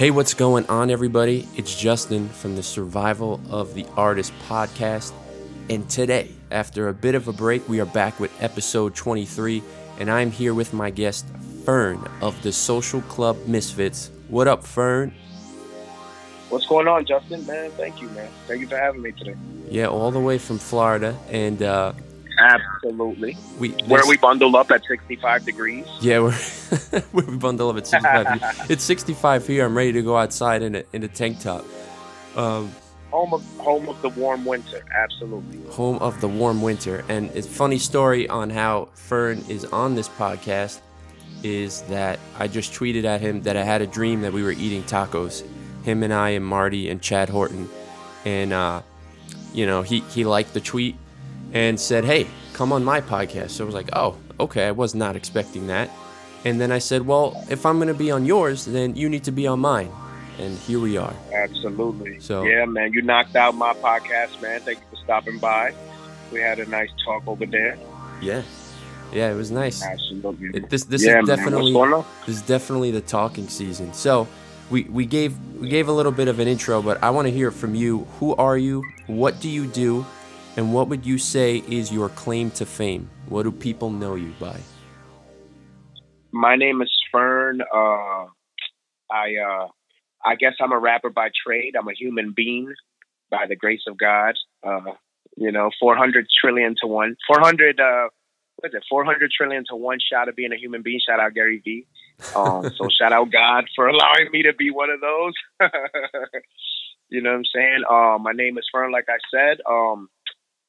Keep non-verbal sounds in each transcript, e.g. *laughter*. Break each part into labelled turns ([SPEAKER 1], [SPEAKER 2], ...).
[SPEAKER 1] Hey, what's going on, everybody? It's Justin from the Survival of the Artist podcast. And today, after a bit of a break, we are back with episode 23. And I'm here with my guest, Fern of the Social Club Misfits. What up, Fern?
[SPEAKER 2] What's going on, Justin? Man, thank you, man. Thank you for having me today.
[SPEAKER 1] Yeah, all the way from Florida. And uh,
[SPEAKER 2] Absolutely.
[SPEAKER 1] we.
[SPEAKER 2] Where we bundled up at 65 degrees.
[SPEAKER 1] Yeah, we're *laughs* we bundle up at 65. *laughs* it's 65 here. I'm ready to go outside in a, in a tank top. Um,
[SPEAKER 2] Home of home of the warm winter. Absolutely.
[SPEAKER 1] home of the warm winter. And it's a funny story on how Fern is on this podcast is that I just tweeted at him that I had a dream that we were eating tacos, him and I and Marty and Chad Horton, and uh, you know he he liked the tweet and said, "Hey, come on my podcast." So I was like, "Oh, okay." I was not expecting that. And then I said, "Well, if I'm going to be on yours, then you need to be on mine." And here we are.
[SPEAKER 2] Absolutely.
[SPEAKER 1] So-
[SPEAKER 2] yeah, man, you knocked out my podcast, man. Thank you for stopping by. We had a nice talk over there.
[SPEAKER 1] Yeah, yeah, it was nice.
[SPEAKER 2] Absolutely.
[SPEAKER 1] It, this this
[SPEAKER 2] yeah,
[SPEAKER 1] is definitely
[SPEAKER 2] What's going on?
[SPEAKER 1] this is definitely the talking season. So we we gave we gave a little bit of an intro, but I want to hear from you. Who are you? What do you do? And what would you say is your claim to fame? What do people know you by?
[SPEAKER 2] My name is Fern. Uh, I uh, I guess I'm a rapper by trade. I'm a human being by the grace of God. Uh, you know, 400 trillion to one. 400. Uh, what is it? 400 trillion to one shot of being a human being. Shout out Gary Vee. Um, so *laughs* shout out God for allowing me to be one of those. *laughs* you know what I'm saying? Uh, my name is Fern. Like I said, um,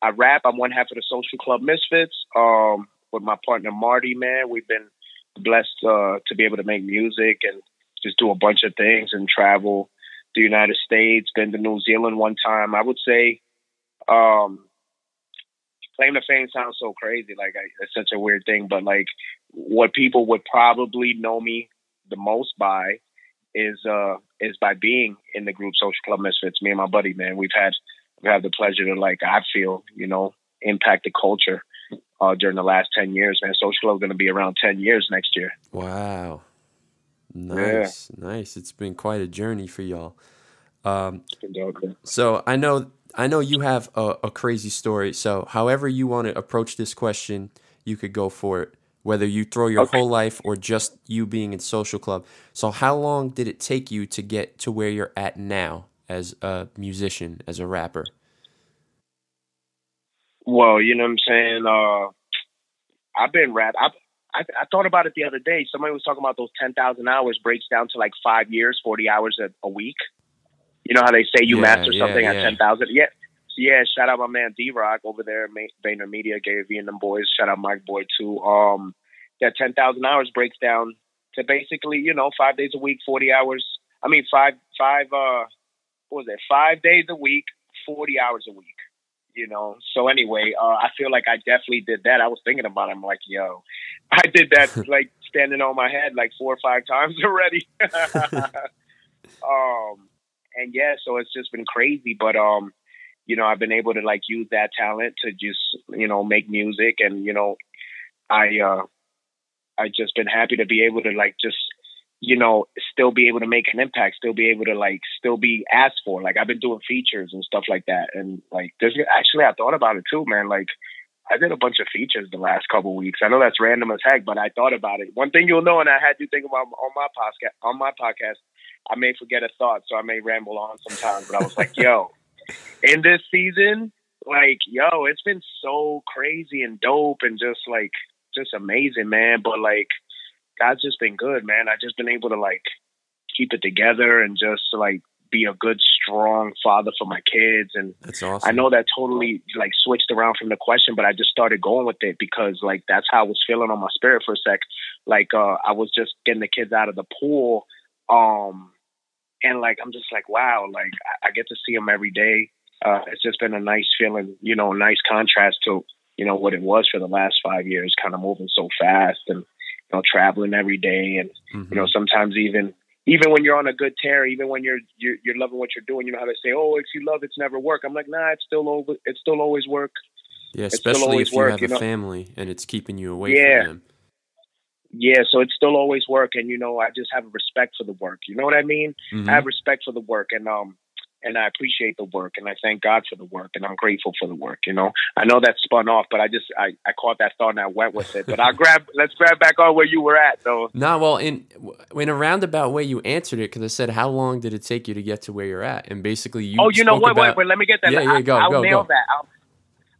[SPEAKER 2] I rap. I'm one half of the Social Club Misfits. Um, with my partner Marty. Man, we've been blessed uh, to be able to make music and just do a bunch of things and travel the United States, been to New Zealand one time. I would say, um, claim to fame sounds so crazy. Like I, it's such a weird thing, but like what people would probably know me the most by is uh is by being in the group Social Club Misfits. Me and my buddy, man, we've had we've the pleasure to like I feel you know impact the culture uh, during the last ten years. Man, Social Club going to be around ten years next year.
[SPEAKER 1] Wow. Nice, nice. It's been quite a journey for y'all. Um,
[SPEAKER 2] It's been dope.
[SPEAKER 1] So I know I know you have a, a crazy story. So however you want to approach this question, you could go for it. Whether you throw your
[SPEAKER 2] Okay.
[SPEAKER 1] whole life or just you being in social club. So how long did it take you to get to where you're at now as a musician, as a rapper?
[SPEAKER 2] Well, you know what I'm saying. Uh, I've been rap. I, I I thought about it the other day. Somebody was talking about those ten thousand hours breaks down to like five years, forty hours a, a week. You know how they say you
[SPEAKER 1] Yeah,
[SPEAKER 2] master something
[SPEAKER 1] yeah.
[SPEAKER 2] at ten thousand. Yeah, yeah. Shout out my man D Rock over there, Vayner Media, Gary Vee and them boys. Shout out Mike Boy too. Um, that ten thousand hours breaks down to basically you know five days a week, forty hours. I mean five five. Uh, what was it? Five days a week, forty hours a week you know. So anyway, uh, I feel like I definitely did that. I was thinking about it. I'm like, yo, *laughs* I did that *laughs* like standing on my head like four or five times *laughs* already. um, and yeah, so it's just been crazy. But um, you know, I've been able to like use that talent to just you know make music, and you know, I uh, I just been happy to be able to like just you know, still be able to make an impact, still be able to like, still be asked for. Like I've been doing features and stuff like that, and like there's actually I thought about it too, man. Like I did a bunch of features the last couple weeks. I know that's random as heck, but I thought about it. One thing you'll know, and I had you think about on my podcast, on my podcast, I may forget a thought, so I may ramble on sometimes. But I was like, yo, in this season, like, yo, it's been so crazy and dope and just like just amazing, man. But like God's just been good, man. I just been able to like keep it together and just like be a good, strong father for my kids. And
[SPEAKER 1] That's awesome.
[SPEAKER 2] I know that totally like switched around from the question, but I just started going with it because like that's how I was feeling on my spirit for a sec. Like uh I was just getting the kids out of the pool. Um and like I'm just like, wow, like I, I get to see them every day. Uh it's just been a nice feeling, you know, nice contrast to, you know, what it was for the last five years, kind of moving so fast and you know, traveling every day and
[SPEAKER 1] Mhm.
[SPEAKER 2] you know sometimes even even when you're on a good tear even when you're, you're you're loving what you're doing you know how they say oh if you love it's never work i'm like nah it's still over it's still always work
[SPEAKER 1] yeah, especially if you
[SPEAKER 2] work,
[SPEAKER 1] have
[SPEAKER 2] you
[SPEAKER 1] a family and it's keeping you away
[SPEAKER 2] Yeah.
[SPEAKER 1] from them.
[SPEAKER 2] yeah, so it's still always work, and you know, I just have a respect for the work. You know what I mean? Mm-hmm. I have respect for the work, and um, and I appreciate the work and I thank God for the work and I'm grateful for the work. You know, I know that spun off, but I just I, I caught that thought and I went with it. But I'll *laughs* grab let's grab back on where you were at though.
[SPEAKER 1] No, well, in in a roundabout way, you answered it because I said, "How long did it take you to get to where you're at?" And basically, you
[SPEAKER 2] oh, you know what?
[SPEAKER 1] About,
[SPEAKER 2] wait, wait, let me get that.
[SPEAKER 1] Yeah, yeah, go,
[SPEAKER 2] I, will
[SPEAKER 1] go,
[SPEAKER 2] nail
[SPEAKER 1] go.
[SPEAKER 2] that. I'll,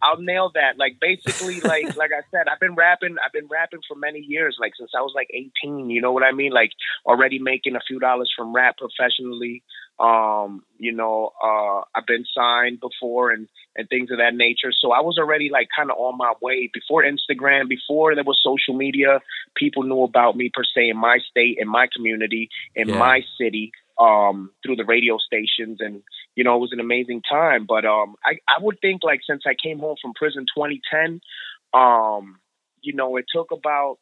[SPEAKER 2] I'll nail that. Like basically, *laughs* like like I said, I've been rapping. I've been rapping for many years. Like since I was like 18. You know what I mean? Like already making a few dollars from rap professionally. Um, you know, uh, I've been signed before and and things of that nature. So I was already like kind of on my way before Instagram, before there was social media. People knew about me per se in my state, in my community, in
[SPEAKER 1] Yeah.
[SPEAKER 2] my city um, through the radio stations, and you know it was an amazing time. But um, I I would think like since I came home from prison 2010, um, you know it took about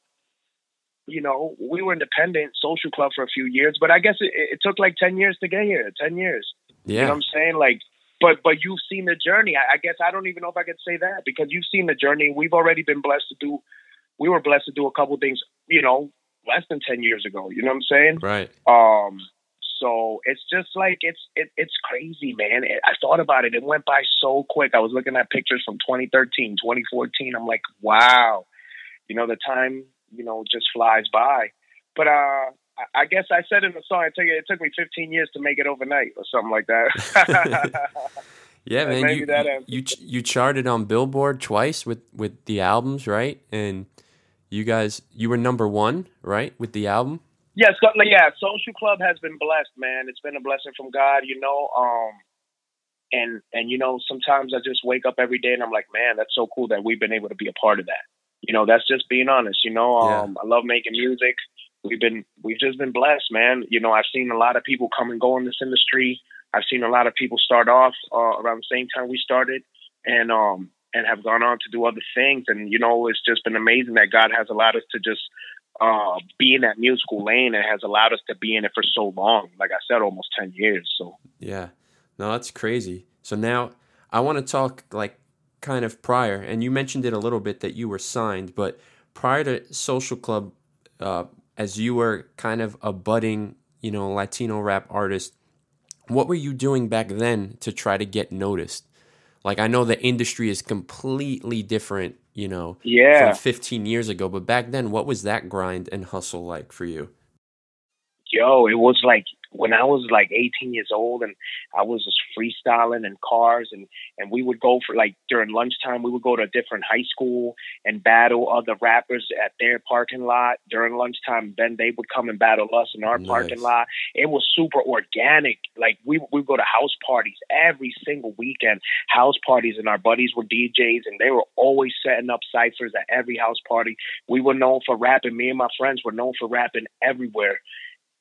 [SPEAKER 2] you know we were independent social club for a few years, but I guess it, it took like 10 years to get here. 10 years. You know
[SPEAKER 1] Yeah,
[SPEAKER 2] what I'm saying? Like, but but you've seen the journey. I, I guess I don't even know if I could say that because you've seen the journey. We've already been blessed to do. We were blessed to do a couple things. You know, less than 10 years ago. You know what I'm saying?
[SPEAKER 1] right.
[SPEAKER 2] Um, so it's just like it's it, it's crazy, man. It, I thought about it; it went by so quick. I was looking at pictures from 2013, 2014. I'm like, wow, you know, the time you know just flies by. But uh, I, guess I said in the song, it took it took me 15 years to make it overnight, or something like that. *laughs*
[SPEAKER 1] Yeah, man.
[SPEAKER 2] maybe
[SPEAKER 1] You, you you charted on Billboard twice with with the albums, right? And you guys, you were number one, right, with the album.
[SPEAKER 2] Yeah, so, yeah. Social Club has been blessed, man. It's been a blessing from God, you know. Um, and and you know, sometimes I just wake up every day and I'm like, man, that's so cool that we've been able to be a part of that. You know, that's just being honest. You know,
[SPEAKER 1] Yeah.
[SPEAKER 2] um, I love making music. We've been we've just been blessed, man. You know, I've seen a lot of people come and go in this industry. I've seen a lot of people start off uh, around the same time we started, and um and have gone on to do other things. And you know, it's just been amazing that God has allowed us to just uh, be in that musical lane and has allowed us to be in it for so long. Like I said, almost ten years. So
[SPEAKER 1] Yeah. No, that's crazy. So now I want to talk like kind of prior, and you mentioned it a little bit that you were signed, but prior to Social Club, uh, as you were kind of a budding, you know, Latino rap artist, what were you doing back then to try to get noticed? Like I know the industry is completely different, you know,
[SPEAKER 2] yeah,
[SPEAKER 1] from 15 years ago, but back then, what was that grind and hustle like for you?
[SPEAKER 2] yo, it was like when I was like 18 years old and I was just freestyling in cars and and we would go for like during lunchtime we would go to a different high school and battle other rappers at their parking lot. During lunchtime then they would come and battle us in our
[SPEAKER 1] Nice.
[SPEAKER 2] parking lot. It was super organic. Like we we would go to house parties every single weekend. House parties and our buddies were DJs and they were always setting up ciphers at every house party. We were known for rapping. Me and my friends were known for rapping everywhere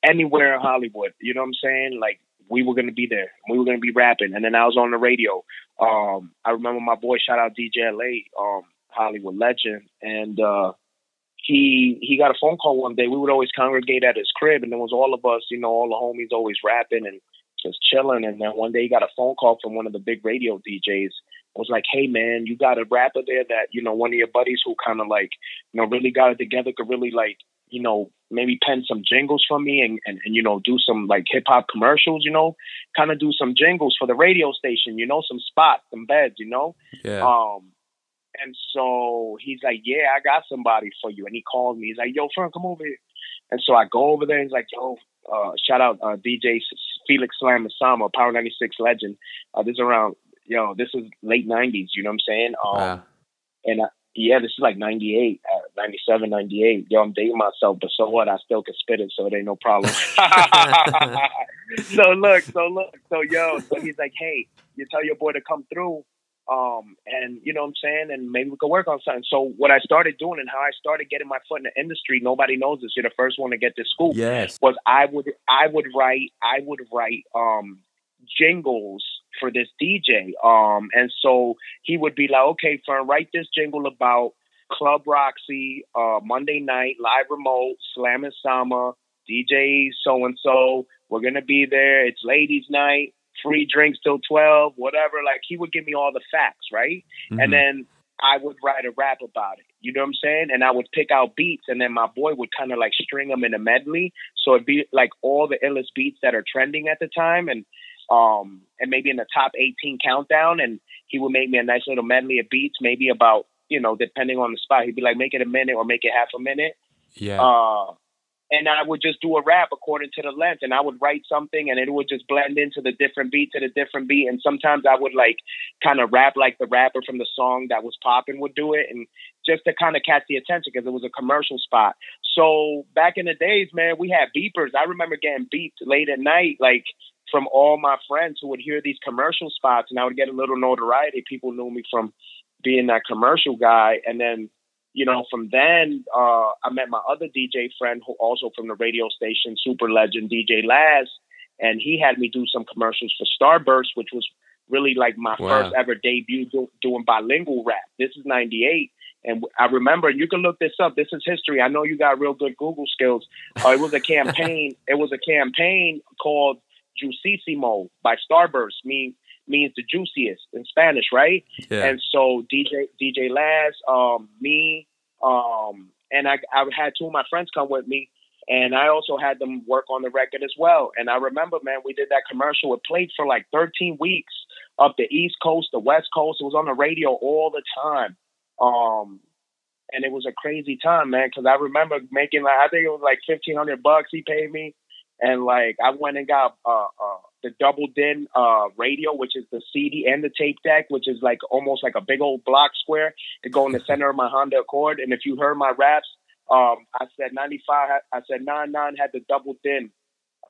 [SPEAKER 2] anywhere in Hollywood. You know what I'm saying? Like we were gonna be there. We were gonna be rapping. And then I was on the radio. Um I remember my boy shout out DJ LA, um, Hollywood legend, and uh he he got a phone call one day. We would always congregate at his crib and there was all of us, you know, all the homies always rapping and just chilling and then one day he got a phone call from one of the big radio DJs. Was like, hey man, you got a rapper there that, you know, one of your buddies who kinda like, you know, really got it together, could really like you know, maybe pen some jingles for me and, and, and you know, do some like hip hop commercials, you know, kind of do some jingles for the radio station, you know, some spots, some beds, you know.
[SPEAKER 1] Yeah.
[SPEAKER 2] Um, and so he's like, yeah, I got somebody for you. And he called me. He's like, yo, friend, come over here. And so I go over there. And he's like, yo, uh, shout out uh, DJ Felix Slam Sama, Power 96 legend. Uh, this is around, yo, this is late 90s, you know what I'm saying? Um,
[SPEAKER 1] Wow.
[SPEAKER 2] and I, yeah, this is like 98, uh, 97, 98. Yo, I'm dating myself, but so what? I still can spit it, so it ain't no problem. *laughs* *laughs* so look, so look, so yo, so he's like, hey, you tell your boy to come through, um, and you know what I'm saying, and maybe we could work on something. So what I started doing and how I started getting my foot in the industry, nobody knows this. You're the first one to get this scoop
[SPEAKER 1] yes.
[SPEAKER 2] was I would I would write I would write um jingles for this DJ. Um and so he would be like, Okay, Fern, write this jingle about Club Roxy, uh Monday night, live remote, Slam and Sama, DJ so and so, we're gonna be there, it's ladies night, free drinks till twelve, whatever. Like he would give me all the facts, right?
[SPEAKER 1] Mhm.
[SPEAKER 2] And then I would write a rap about it. You know what I'm saying? And I would pick out beats, and then my boy would kind of like string them in a medley. So it'd be like all the illest beats that are trending at the time, and um, and maybe in the top 18 countdown. And he would make me a nice little medley of beats, maybe about you know, depending on the spot. He'd be like, make it a minute or make it half a minute.
[SPEAKER 1] Yeah.
[SPEAKER 2] Uh, and I would just do a rap according to the length, and I would write something, and it would just blend into the different beat to the different beat. And sometimes I would like kind of rap like the rapper from the song that was popping would do it, and just to kind of catch the attention because it was a commercial spot. So back in the days, man, we had beepers. I remember getting beeped late at night, like from all my friends who would hear these commercial spots, and I would get a little notoriety. People knew me from being that commercial guy, and then you know, from then, uh, I met my other DJ friend who also from the radio station, super legend DJ Laz, and he had me do some commercials for Starburst, which was really like my wow. first ever debut do, doing bilingual rap. This is 98. And I remember, and you can look this up. This is history. I know you got real good Google skills. Uh, it was a *laughs* campaign. it was a campaign called Juicísimo by Starburst. Me, means the juiciest in Spanish, right? Yeah. And so DJ DJ Laz, um, me, um, and I I had two of my friends come with me, and I also had them work on the record as well. And I remember, man, we did that commercial. It played for like 13 weeks up the East Coast, the West Coast. It was on the radio all the time. Um, and it was a crazy time, man, because I remember making like I think it was like fifteen hundred bucks he paid me, and like I went and got uh, uh the double din uh, radio, which is the CD and the tape deck, which is like almost like a big old block square to go in the *laughs* center of my Honda Accord. And if you heard my raps, um, I said 95, I said 99 had the double din.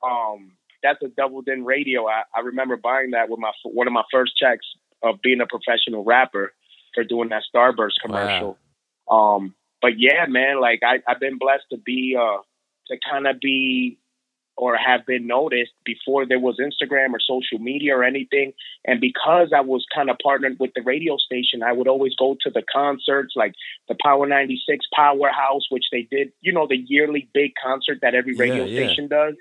[SPEAKER 2] Um, that's a double din radio. I, I remember buying that with my one of my first checks of being a professional rapper for doing that Starburst commercial. Wow. Um, but yeah, man, like I, I've been blessed to be uh, to kind of be or have been noticed before there was Instagram or social media or anything. And because I was kind of partnered with the radio station, I would always go to the concerts like the Power 96 Powerhouse, which they did, you know, the yearly big concert that every radio yeah, station yeah. does.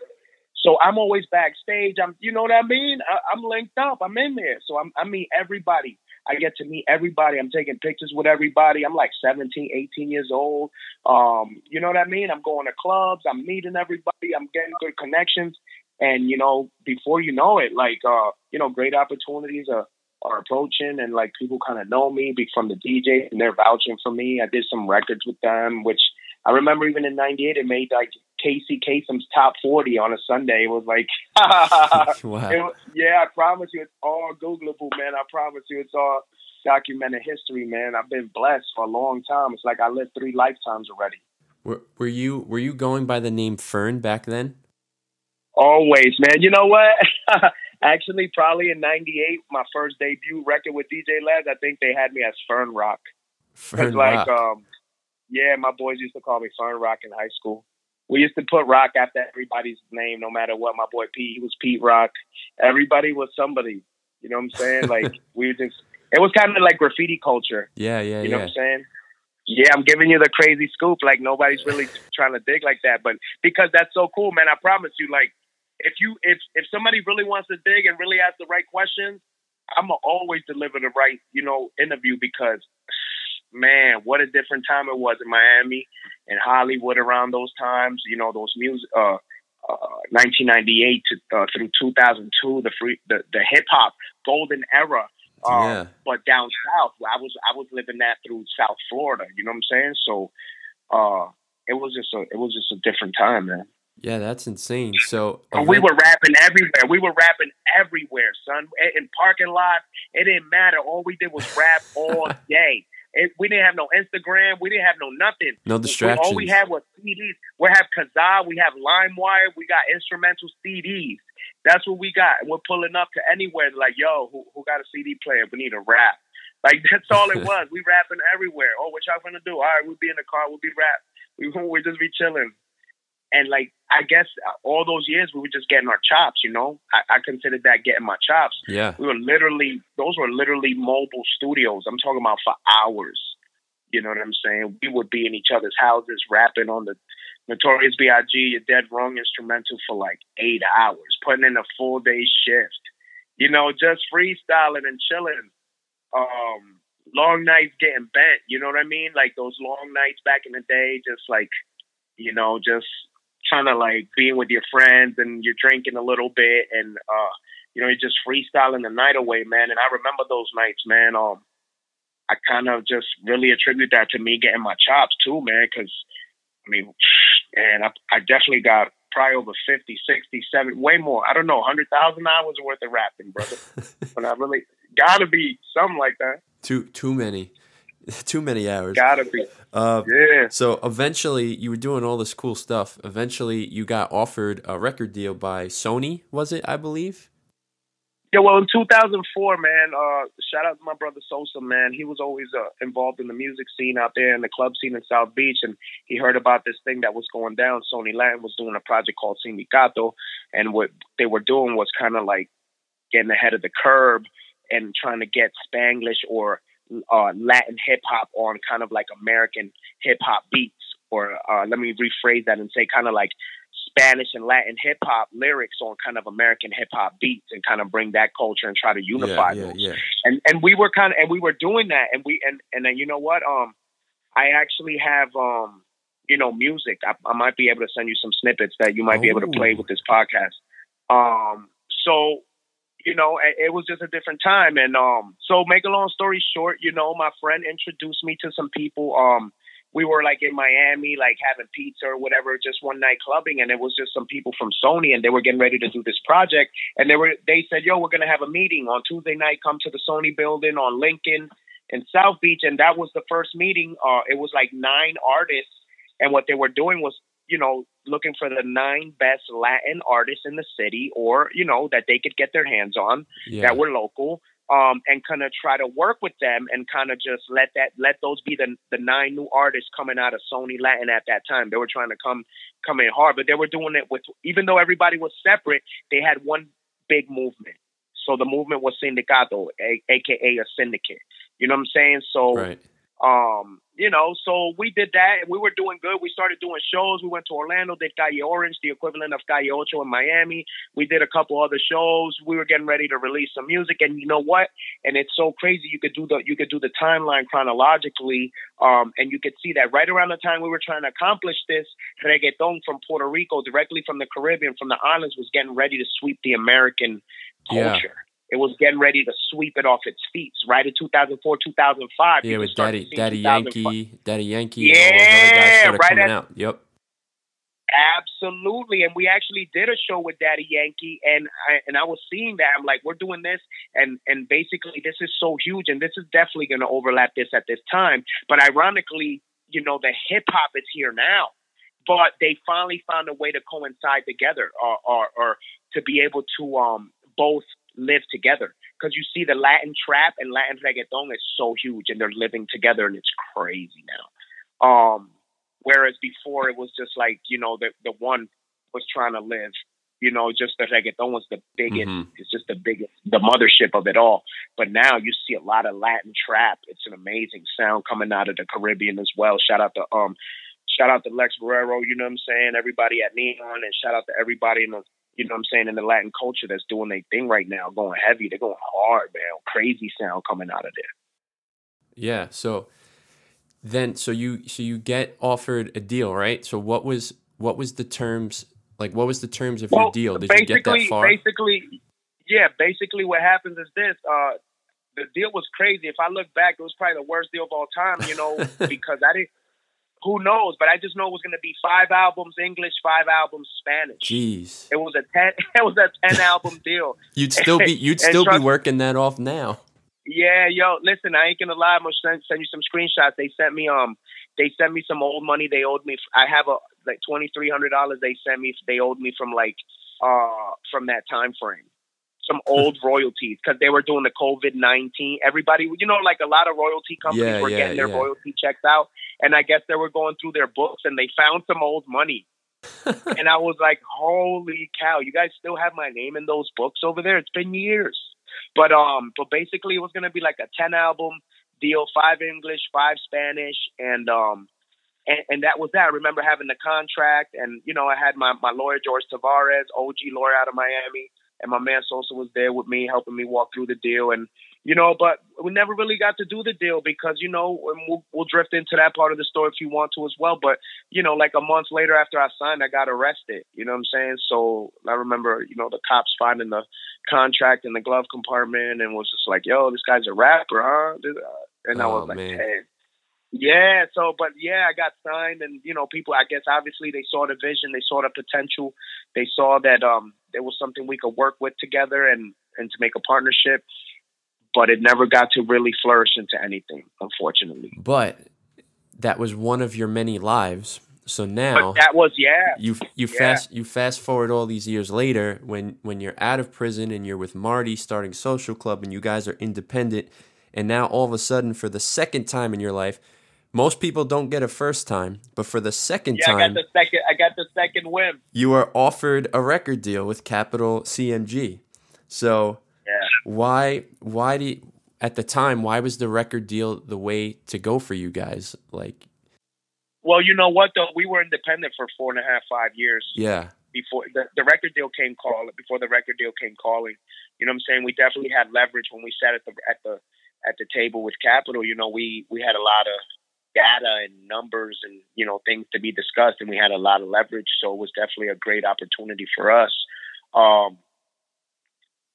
[SPEAKER 2] So I'm always backstage. I'm, you know what I mean? I, am linked up. I'm in there. So I'm, I meet everybody. I get to meet everybody. I'm taking pictures with everybody. I'm like 17, 18 years old. Um, you know what I mean? I'm going to clubs. I'm meeting everybody. I'm getting good connections. And, you know, before you know it, like, uh, you know, great opportunities are, are approaching and like people kind of know me from the DJ and they're vouching for me. I did some records with them, which I remember even in '98, it made like Casey Kasem's top 40 on a Sunday. It was like, *laughs* wow. it, yeah, I promise you, it's all Googleable, man. I promise you, it's all documented history, man. I've been blessed for a long time. It's like I lived three lifetimes already.
[SPEAKER 1] Were, were you were you going by the name Fern back then?
[SPEAKER 2] Always, man. You know what? *laughs* Actually, probably in '98, my first debut record with DJ Laz, I think they had me as Fern Rock.
[SPEAKER 1] Fern Rock.
[SPEAKER 2] Like, um, yeah, my boys used to call me Fern Rock in high school. We used to put Rock after everybody's name, no matter what. My boy Pete, he was Pete Rock. Everybody was somebody. You know what I'm saying? *laughs* Like we just, it was kind of like graffiti culture.
[SPEAKER 1] Yeah, yeah,
[SPEAKER 2] You
[SPEAKER 1] know
[SPEAKER 2] yeah. what I'm saying? Yeah, I'm giving you the crazy scoop. Like nobody's really *sighs* trying to dig like that, but because that's so cool, man. I promise you, like if you if if somebody really wants to dig and really ask the right questions, I'm gonna always deliver the right you know interview because man, what a different time it was in Miami and Hollywood around those times. You know, those music, uh, uh, 1998 to uh, through 2002, the free, the, the hip hop golden era. Um, yeah. But down south, I was I was living that through South Florida. You know what I'm saying? So, uh, it was just a it was just a different time, man.
[SPEAKER 1] Yeah, that's insane. So
[SPEAKER 2] we were rapping everywhere. We were rapping everywhere, son. In parking lots, it didn't matter. All we did was rap all *laughs* day. It, we didn't have no Instagram. We didn't have no nothing.
[SPEAKER 1] No distractions.
[SPEAKER 2] All we had was CDs. We have Kazaa. We have LimeWire. We got instrumental CDs. That's what we got. And we're pulling up to anywhere. Like, yo, who, who got a CD player? We need a rap. Like *laughs* that's all it was. we rapping everywhere. Oh, what y'all gonna do? All right, we'll be in the car. We'll be rap. We *laughs* we just be chilling and like I guess all those years we were just getting our chops, you know. I, I considered that getting my chops.
[SPEAKER 1] Yeah,
[SPEAKER 2] we were literally those were literally mobile studios. I'm talking about for hours. You know what I'm saying? We would be in each other's houses rapping on the Notorious B.I.G. Your Dead Wrong instrumental for like eight hours, putting in a full day shift. You know, just freestyling and chilling. Um, long nights getting bent. You know what I mean? Like those long nights back in the day, just like you know, just trying of like being with your friends and you're drinking a little bit and uh you know you're just freestyling the night away, man. And I remember those nights, man. Um, I kind of just really attribute that to me getting my chops too, man. Because I mean, and I, I definitely got probably over 50, 60, 70, way more. I don't know, 100,000 hours worth of rapping, brother. *laughs* but I really got to be something like that.
[SPEAKER 1] Too too many. *laughs* Too many hours.
[SPEAKER 2] Gotta be.
[SPEAKER 1] Uh,
[SPEAKER 2] yeah.
[SPEAKER 1] So eventually, you were doing all this cool stuff. Eventually, you got offered a record deal by Sony. Was it? I believe.
[SPEAKER 2] Yeah, well, in 2004, man, uh, shout out to my brother Sosa, man. He was always uh, involved in the music scene out there in the club scene in South Beach, and he heard about this thing that was going down. Sony Latin was doing a project called Sindicato, and what they were doing was kind of like getting ahead of the curve and trying to get Spanglish or uh, Latin hip hop on kind of like American hip hop beats, or uh, let me rephrase that and say kind of like Spanish and Latin hip hop lyrics on kind of American hip hop beats and kind of bring that culture and try to unify
[SPEAKER 1] yeah, yeah,
[SPEAKER 2] those.
[SPEAKER 1] Yeah.
[SPEAKER 2] And and we were kind of and we were doing that and we and and then you know what um I actually have um you know music I, I might be able to send you some snippets that you might oh. be able to play with this podcast. Um so you know it, was just a different time. And um so make a long story short you know my friend introduced me to some people. Um we were like in Miami, like having pizza or whatever, just one night clubbing, and it was just some people from Sony, and they were getting ready to do this project, and they were they said, "Yo, we're gonna have a meeting on Tuesday night. Come to the Sony building on Lincoln in South Beach," and that was the first meeting. Uh, it was like nine artists, and what they were doing was, you know, looking for the nine best Latin artists in the city, or you know, that they could get their hands on yeah. that were local um, and kind of try to work with them and kind of just let that let those be the the nine new artists coming out of Sony Latin at that time. They were trying to come come in hard, but they were doing it with even though everybody was separate, they had one big movement. So the movement was Sindicato, a, aka a syndicate. You know what I'm saying? So
[SPEAKER 1] right.
[SPEAKER 2] Um, you know, so we did that and we were doing good. We started doing shows. We went to Orlando, did Calle Orange, the equivalent of Calle Ocho in Miami. We did a couple other shows. We were getting ready to release some music. And you know what? And it's so crazy. You could do the you could do the timeline chronologically. Um, and you could see that right around the time we were trying to accomplish this, reggaeton from Puerto Rico, directly from the Caribbean, from the islands, was getting ready to sweep the American culture. Yeah it was getting ready to sweep it off its feet. Right in 2004, 2005.
[SPEAKER 1] Yeah, with Daddy, Daddy Yankee, Daddy Yankee, yeah, all those other guys right at, out. Yep.
[SPEAKER 2] Absolutely, and we actually did a show with Daddy Yankee, and I and I was seeing that. I'm like, we're doing this, and and basically, this is so huge, and this is definitely going to overlap this at this time. But ironically, you know, the hip hop is here now, but they finally found a way to coincide together, or or, or to be able to um both live together because you see the Latin trap and Latin reggaeton is so huge and they're living together and it's crazy now. Um, whereas before it was just like you know the the one was trying to live. You know, just the reggaeton was the biggest. Mm-hmm. It's just the biggest, the mothership of it all. But now you see a lot of Latin trap. It's an amazing sound coming out of the Caribbean as well. Shout out to um, shout out to Lex Borrero. You know what I'm saying? Everybody at Neon, and shout out to everybody in the you know what I'm saying, in the Latin culture that's doing their thing right now, going heavy. They're going hard, man. Crazy sound coming out of there.
[SPEAKER 1] Yeah. So then, so you so you get offered a deal, right? So what was what was the terms like? What was the terms of
[SPEAKER 2] well,
[SPEAKER 1] your deal? Did you get that far?
[SPEAKER 2] Basically, yeah. Basically, what happens is this. Uh, the deal was crazy. If I look back, it was probably the worst deal of all time. You know, *laughs* because I didn't who knows? But I just know it was going to be five albums English, five albums Spanish.
[SPEAKER 1] Jeez,
[SPEAKER 2] it was a ten. *laughs* It was a ten *laughs* album deal.
[SPEAKER 1] You'd still be you'd *laughs* still trust, be working that off now.
[SPEAKER 2] Yeah, yo, listen, I ain't gonna lie. I'm gonna send, send you some screenshots. They sent me um, they sent me some old money. They owed me. I have a like twenty three hundred dollars. They sent me. They owed me from like uh from that time frame some old *laughs* royalties because they were doing the COVID nineteen. Everybody, you know, like a lot of royalty companies yeah, were yeah, getting their yeah. royalty checks out, and I guess they were going through their books and they found some old money. *laughs* and I was like, "Holy cow! You guys still have my name in those books over there? It's been years." But um, but basically, it was gonna be like a ten album deal, five English, five Spanish, and um, and, and that was that. I remember having the contract, and you know, I had my my lawyer George Tavares, OG lawyer out of Miami and my man Sosa was there with me, helping me walk through the deal. And you know, but we never really got to do the deal because you know and we'll, we'll drift into that part of the story if you want to as well. But you know, like a month later after I signed, I got arrested. You know what I'm saying? So I remember, you know, the cops finding the contract in the glove compartment and was just like, "Yo, this guy's a rapper, huh?" Uh, and I was oh, like, man. "Hey." Yeah, so but yeah, I got signed and you know, people I guess obviously they saw the vision, they saw the potential, they saw that um there was something we could work with together and and to make a partnership. But it never got to really flourish into anything, unfortunately.
[SPEAKER 1] But that was one of your many lives. So now
[SPEAKER 2] but that was yeah.
[SPEAKER 1] You you yeah. fast you fast forward all these years later when when you're out of prison and you're with Marty starting Social Club and you guys are independent and now all of a sudden for the second time in your life most people don't get a first time, but for the second
[SPEAKER 2] yeah,
[SPEAKER 1] time,
[SPEAKER 2] I got the second. I got the second win.
[SPEAKER 1] You are offered a record deal with Capitol CMG. So
[SPEAKER 2] yeah.
[SPEAKER 1] why why do you, at the time why was the record deal the way to go for you guys? Like,
[SPEAKER 2] well, you know what though, we were independent for four and a half, five years.
[SPEAKER 1] Yeah.
[SPEAKER 2] Before the, the record deal came calling, before the record deal came calling, you know what I'm saying? We definitely had leverage when we sat at the at the at the table with Capitol. You know, we we had a lot of data and numbers and you know things to be discussed, and we had a lot of leverage. So it was definitely a great opportunity for us. Um,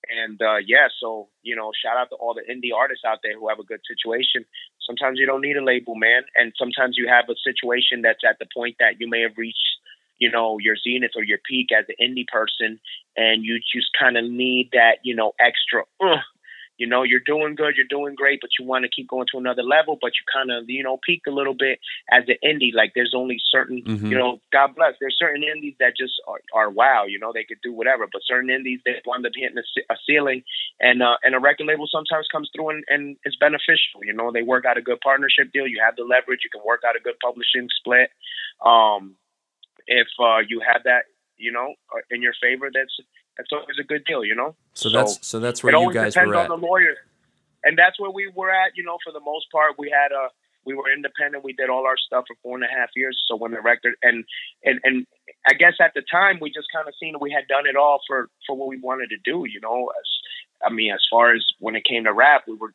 [SPEAKER 2] and uh, yeah, so you know, shout out to all the indie artists out there who have a good situation. Sometimes you don't need a label, man, and sometimes you have a situation that's at the point that you may have reached, you know, your zenith or your peak as an indie person, and you just kind of need that, you know, extra. Uh, you know, you're doing good, you're doing great, but you want to keep going to another level, but you kind of, you know, peak a little bit as an indie. Like there's only certain, mm-hmm. you know, God bless, there's certain indies that just are, are, wow, you know, they could do whatever, but certain indies they wind up hitting a, a ceiling and, uh, and a record label sometimes comes through and, and it's beneficial. You know, they work out a good partnership deal. You have the leverage, you can work out a good publishing split. Um, if, uh, you have that, you know, uh, in your favor, that's, that's always a good deal, you know.
[SPEAKER 1] So, so that's so that's where you guys were at.
[SPEAKER 2] on the lawyer, and that's where we were at. You know, for the most part, we had a we were independent. We did all our stuff for four and a half years. So when the record and and and I guess at the time we just kind of seen we had done it all for for what we wanted to do. You know, as I mean, as far as when it came to rap, we were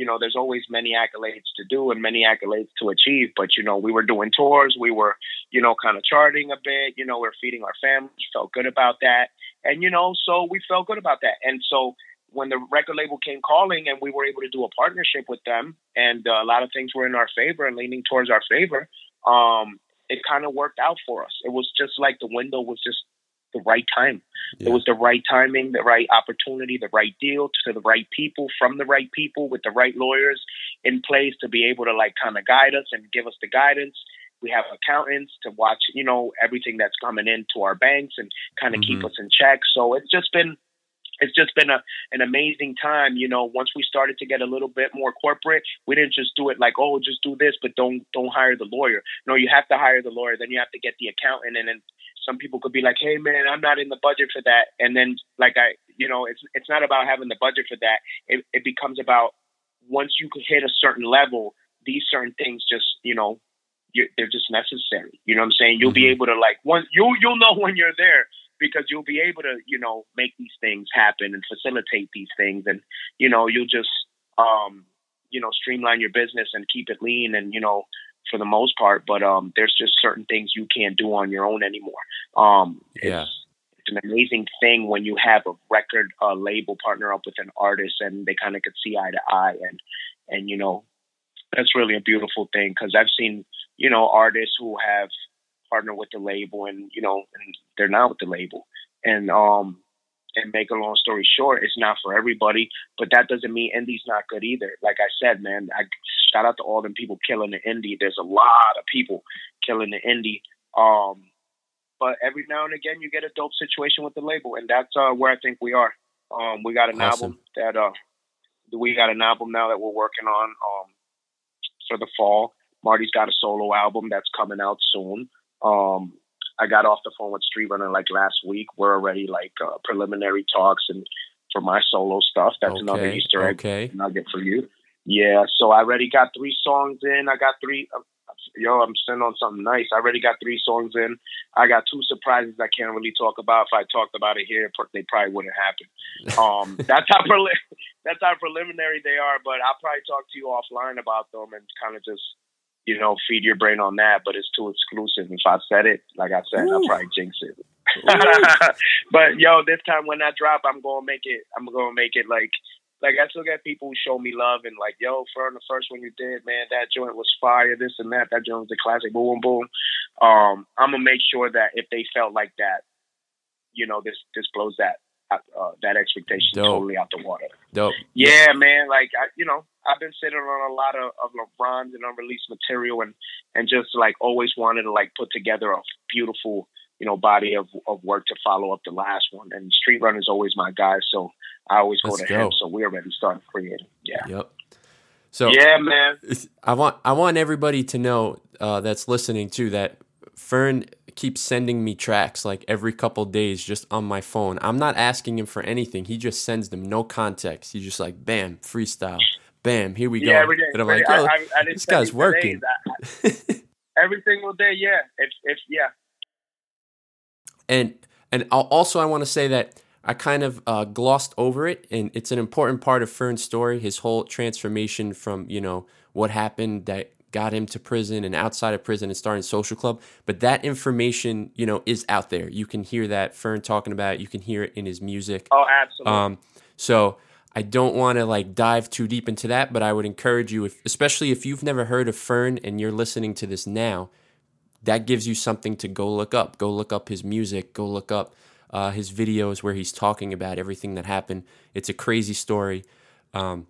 [SPEAKER 2] you know, there's always many accolades to do and many accolades to achieve. But, you know, we were doing tours, we were, you know, kind of charting a bit, you know, we're feeding our families, felt good about that. And, you know, so we felt good about that. And so when the record label came calling and we were able to do a partnership with them and uh, a lot of things were in our favor and leaning towards our favor, um, it kind of worked out for us. It was just like the window was just the right time. Yeah. It was the right timing, the right opportunity, the right deal to the right people from the right people with the right lawyers in place to be able to like kind of guide us and give us the guidance. We have accountants to watch, you know, everything that's coming into our banks and kind of mm-hmm. keep us in check. So it's just been it's just been a an amazing time. You know, once we started to get a little bit more corporate, we didn't just do it like, oh, just do this, but don't don't hire the lawyer. No, you have to hire the lawyer. Then you have to get the accountant, and then some people could be like, "Hey, man, I'm not in the budget for that," and then like I, you know, it's it's not about having the budget for that. It it becomes about once you could hit a certain level, these certain things just you know they're just necessary. You know what I'm saying? You'll mm-hmm. be able to like once you you'll know when you're there because you'll be able to you know make these things happen and facilitate these things, and you know you'll just um you know streamline your business and keep it lean and you know for the most part. But um, there's just certain things you can't do on your own anymore. Um,
[SPEAKER 1] yeah.
[SPEAKER 2] It's, it's an amazing thing when you have a record uh, label partner up with an artist and they kind of could see eye to eye and and you know that's really a beautiful thing because I've seen you know artists who have partnered with the label and you know and they're not with the label and um and make a long story short, it's not for everybody, but that doesn't mean indie's not good either. Like I said, man, I shout out to all them people killing the indie. There's a lot of people killing the indie. Um, but every now and again, you get a dope situation with the label, and that's uh, where I think we are. Um, we got an awesome. album that uh, we got an album now that we're working on um, for the fall. Marty's got a solo album that's coming out soon. Um, I got off the phone with Street Runner like last week. We're already like uh, preliminary talks and for my solo stuff. That's okay, another Easter egg
[SPEAKER 1] okay.
[SPEAKER 2] nugget for you. Yeah, so I already got three songs in. I got three. Uh, yo, I'm sitting on something nice. I already got three songs in. I got two surprises I can't really talk about. If I talked about it here, they probably wouldn't happen. *laughs* Um, that's how *laughs* that's how preliminary they are. But I'll probably talk to you offline about them and kind of just you know feed your brain on that. But it's too exclusive. If I said it, like I said, Ooh. I'll probably jinx it. *laughs* but yo, this time when I drop, I'm gonna make it. I'm gonna make it like like I still got people who show me love and like, yo, for the first one you did, man, that joint was fire, this and that. That joint was a classic, boom, boom. Um, I'm gonna make sure that if they felt like that, you know, this this blows that uh, that expectation Dope. totally out the water.
[SPEAKER 1] Dope.
[SPEAKER 2] Yeah, man. Like I, you know, I've been sitting on a lot of, of LeBron's and unreleased material, and and just like always wanted to like put together a beautiful you know, body of, of work to follow up the last one. And Street Run is always my guy, so I always go Let's to go. him. So we already started creating. Yeah.
[SPEAKER 1] Yep. So
[SPEAKER 2] yeah, man.
[SPEAKER 1] I want I want everybody to know uh, that's listening too that Fern keeps sending me tracks like every couple days just on my phone. I'm not asking him for anything. He just sends them, no context. He's just like, bam, freestyle, bam, here we
[SPEAKER 2] yeah,
[SPEAKER 1] go. And I'm like, I, I, I this guy's working.
[SPEAKER 2] every single day, yeah. If if yeah,
[SPEAKER 1] and and also I want to say that I kind of uh, glossed over it, and it's an important part of Fern's story. His whole transformation from you know what happened that got him to prison and outside of prison and starting social club. But that information, you know, is out there. You can hear that Fern talking about it. You can hear it in his music.
[SPEAKER 2] Oh, absolutely. Um,
[SPEAKER 1] so I don't want to like dive too deep into that, but I would encourage you, if, especially if you've never heard of Fern and you're listening to this now, that gives you something to go look up. Go look up his music. Go look up uh, his videos where he's talking about everything that happened. It's a crazy story. Um,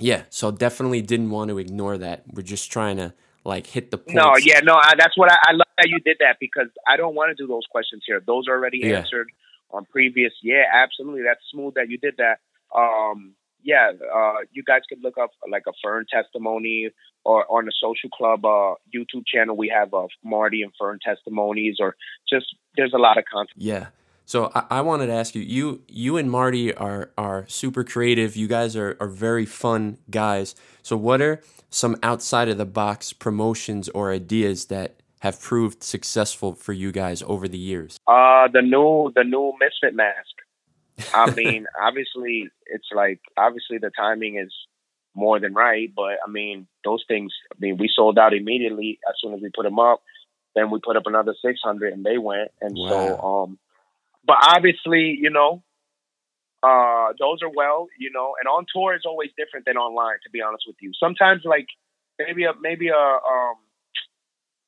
[SPEAKER 1] yeah, so definitely didn't want to ignore that. We're just trying to like hit the points.
[SPEAKER 2] No, yeah, no, I, that's what I, I, love that you did that because I don't want to do those questions here. Those are already yeah. answered on previous. Yeah, absolutely. That's smooth that you did that. Um, yeah, uh, you guys could look up like a Fern testimony or on the Social Club uh, YouTube channel. We have uh, Marty and Fern testimonies, or just there's a lot of content.
[SPEAKER 1] Yeah. So I, I wanted to ask you, you you and Marty are are super creative. You guys are are very fun guys. So what are some outside of the box promotions or ideas that have proved successful for you guys over the years?
[SPEAKER 2] Uh the new the new Misfit mask. I *laughs* mean, obviously, it's like obviously the timing is more than right, but I mean, those things. I mean, we sold out immediately as soon as we put them up. Then we put up another six hundred, and they went. And wow. so, um, but obviously, you know, uh, those are well, you know, and on tour is always different than online. To be honest with you, sometimes like maybe a maybe a um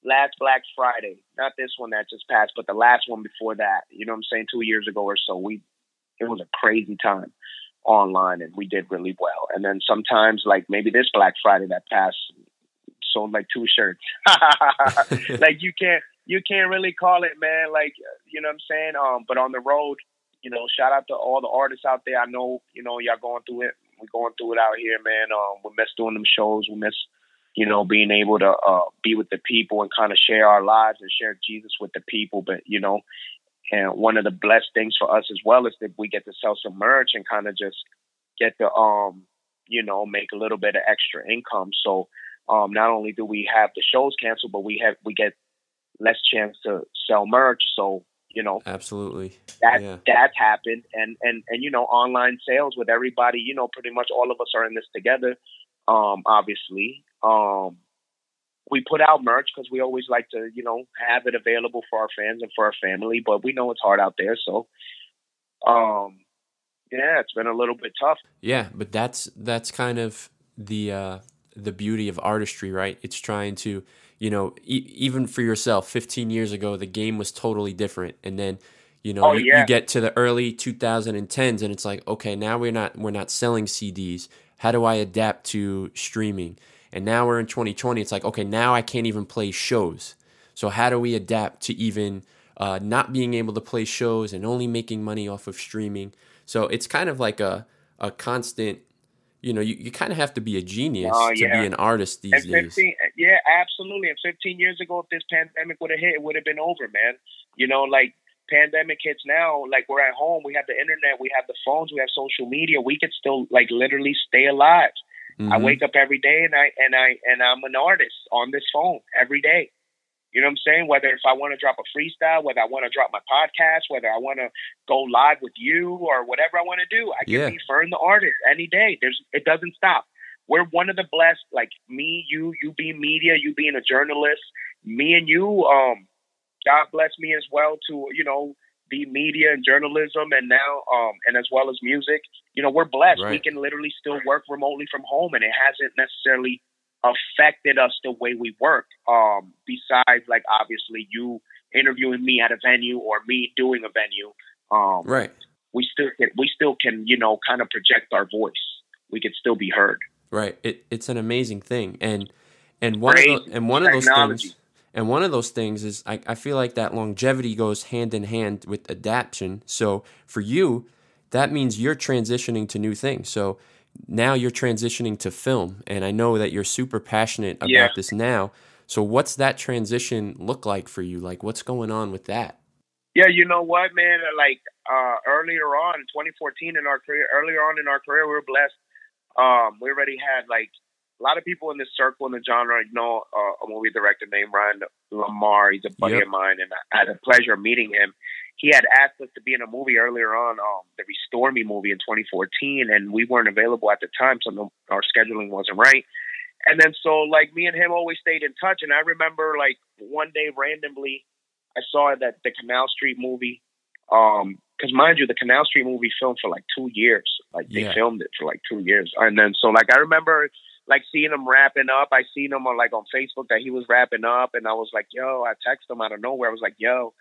[SPEAKER 2] last Black Friday, not this one that just passed, but the last one before that. You know what I'm saying? Two years ago or so, we it was a crazy time online and we did really well. And then sometimes like maybe this Black Friday that passed sold like two shirts. *laughs* *laughs* like you can't you can't really call it man like you know what I'm saying? Um but on the road you know shout out to all the artists out there. I know you know y'all going through it. We're going through it out here man. Um we miss doing them shows. We miss you know being able to uh be with the people and kind of share our lives and share Jesus with the people. But you know and one of the blessed things for us as well is that we get to sell some merch and kind of just get to, um, you know, make a little bit of extra income. So um, not only do we have the shows canceled, but we have we get less chance to sell merch. So you know,
[SPEAKER 1] absolutely
[SPEAKER 2] that yeah. that's happened, and and and you know, online sales with everybody. You know, pretty much all of us are in this together. Um, obviously, um, we put out merch because we always like to, you know, have it available for our fans and for our family. But we know it's hard out there, so um, yeah, it's been a little bit tough.
[SPEAKER 1] Yeah, but that's that's kind of the uh, the beauty of artistry, right? It's trying to, you know, e- even for yourself. Fifteen years ago, the game was totally different, and then. You know,
[SPEAKER 2] oh,
[SPEAKER 1] you,
[SPEAKER 2] yeah.
[SPEAKER 1] you get to the early 2010s, and it's like, okay, now we're not we're not selling CDs. How do I adapt to streaming? And now we're in 2020. It's like, okay, now I can't even play shows. So how do we adapt to even uh, not being able to play shows and only making money off of streaming? So it's kind of like a a constant. You know, you, you kind of have to be a genius
[SPEAKER 2] oh,
[SPEAKER 1] yeah. to be an artist these
[SPEAKER 2] 15,
[SPEAKER 1] days.
[SPEAKER 2] Yeah, absolutely. And 15 years ago, if this pandemic would have hit, it would have been over, man. You know, like pandemic hits now, like we're at home, we have the internet, we have the phones, we have social media, we could still like literally stay alive I mm-hmm. wake up every day and I and I and I'm an artist on this phone every day. You know what I'm saying? Whether if I want to drop a freestyle, whether I want to drop my podcast, whether I want to go live with you or whatever I want to do, I can
[SPEAKER 1] Yeah.
[SPEAKER 2] be Fern the artist any day. There's it doesn't stop. We're one of the blessed, like me, you, you being media, you being a journalist, me and you, um, God bless me as well to, you know, be media and journalism and now um and as well as music. You know, we're blessed. We can literally still work remotely from home and it hasn't necessarily affected us the way we work. Um, besides like obviously you interviewing me at a venue or me doing a venue. Um
[SPEAKER 1] Right.
[SPEAKER 2] we still can we still can, you know, kind of project our voice. We can still be heard.
[SPEAKER 1] Right. It, it's an amazing thing, and and one
[SPEAKER 2] Great
[SPEAKER 1] of the, and one of those things, and one of those things is I, I feel like that longevity goes hand in hand with adaptation. So for you, that means you're transitioning to new things. So now you're transitioning to film, and I know that you're super passionate about
[SPEAKER 2] Yeah.
[SPEAKER 1] this now. So what's that transition look like for you? Like what's going on with that?
[SPEAKER 2] Yeah, you know what, man? Like uh, earlier on, 2014 in our career, earlier on in our career, we were blessed. Um, we already had like a lot of people in this circle in the genre. Know, uh, a movie director named Ryan Lamar. He's a buddy
[SPEAKER 1] Yep.
[SPEAKER 2] of mine, and I had the pleasure of meeting him. He had asked us to be in a movie earlier on, um, the Restore Me movie in 2014, and we weren't available at the time, so no, our scheduling wasn't right. And then so like me and him always stayed in touch, and I remember like one day randomly I saw that the Canal Street movie. Um, because mind you, the Canal Street movie filmed for like two years. Like they
[SPEAKER 1] Yeah.
[SPEAKER 2] filmed it for like two years, and then so like I remember like seeing him wrapping up. I seen him on like on Facebook that he was wrapping up, and I was like, "Yo!" I texted him out of nowhere. I was like, "Yo,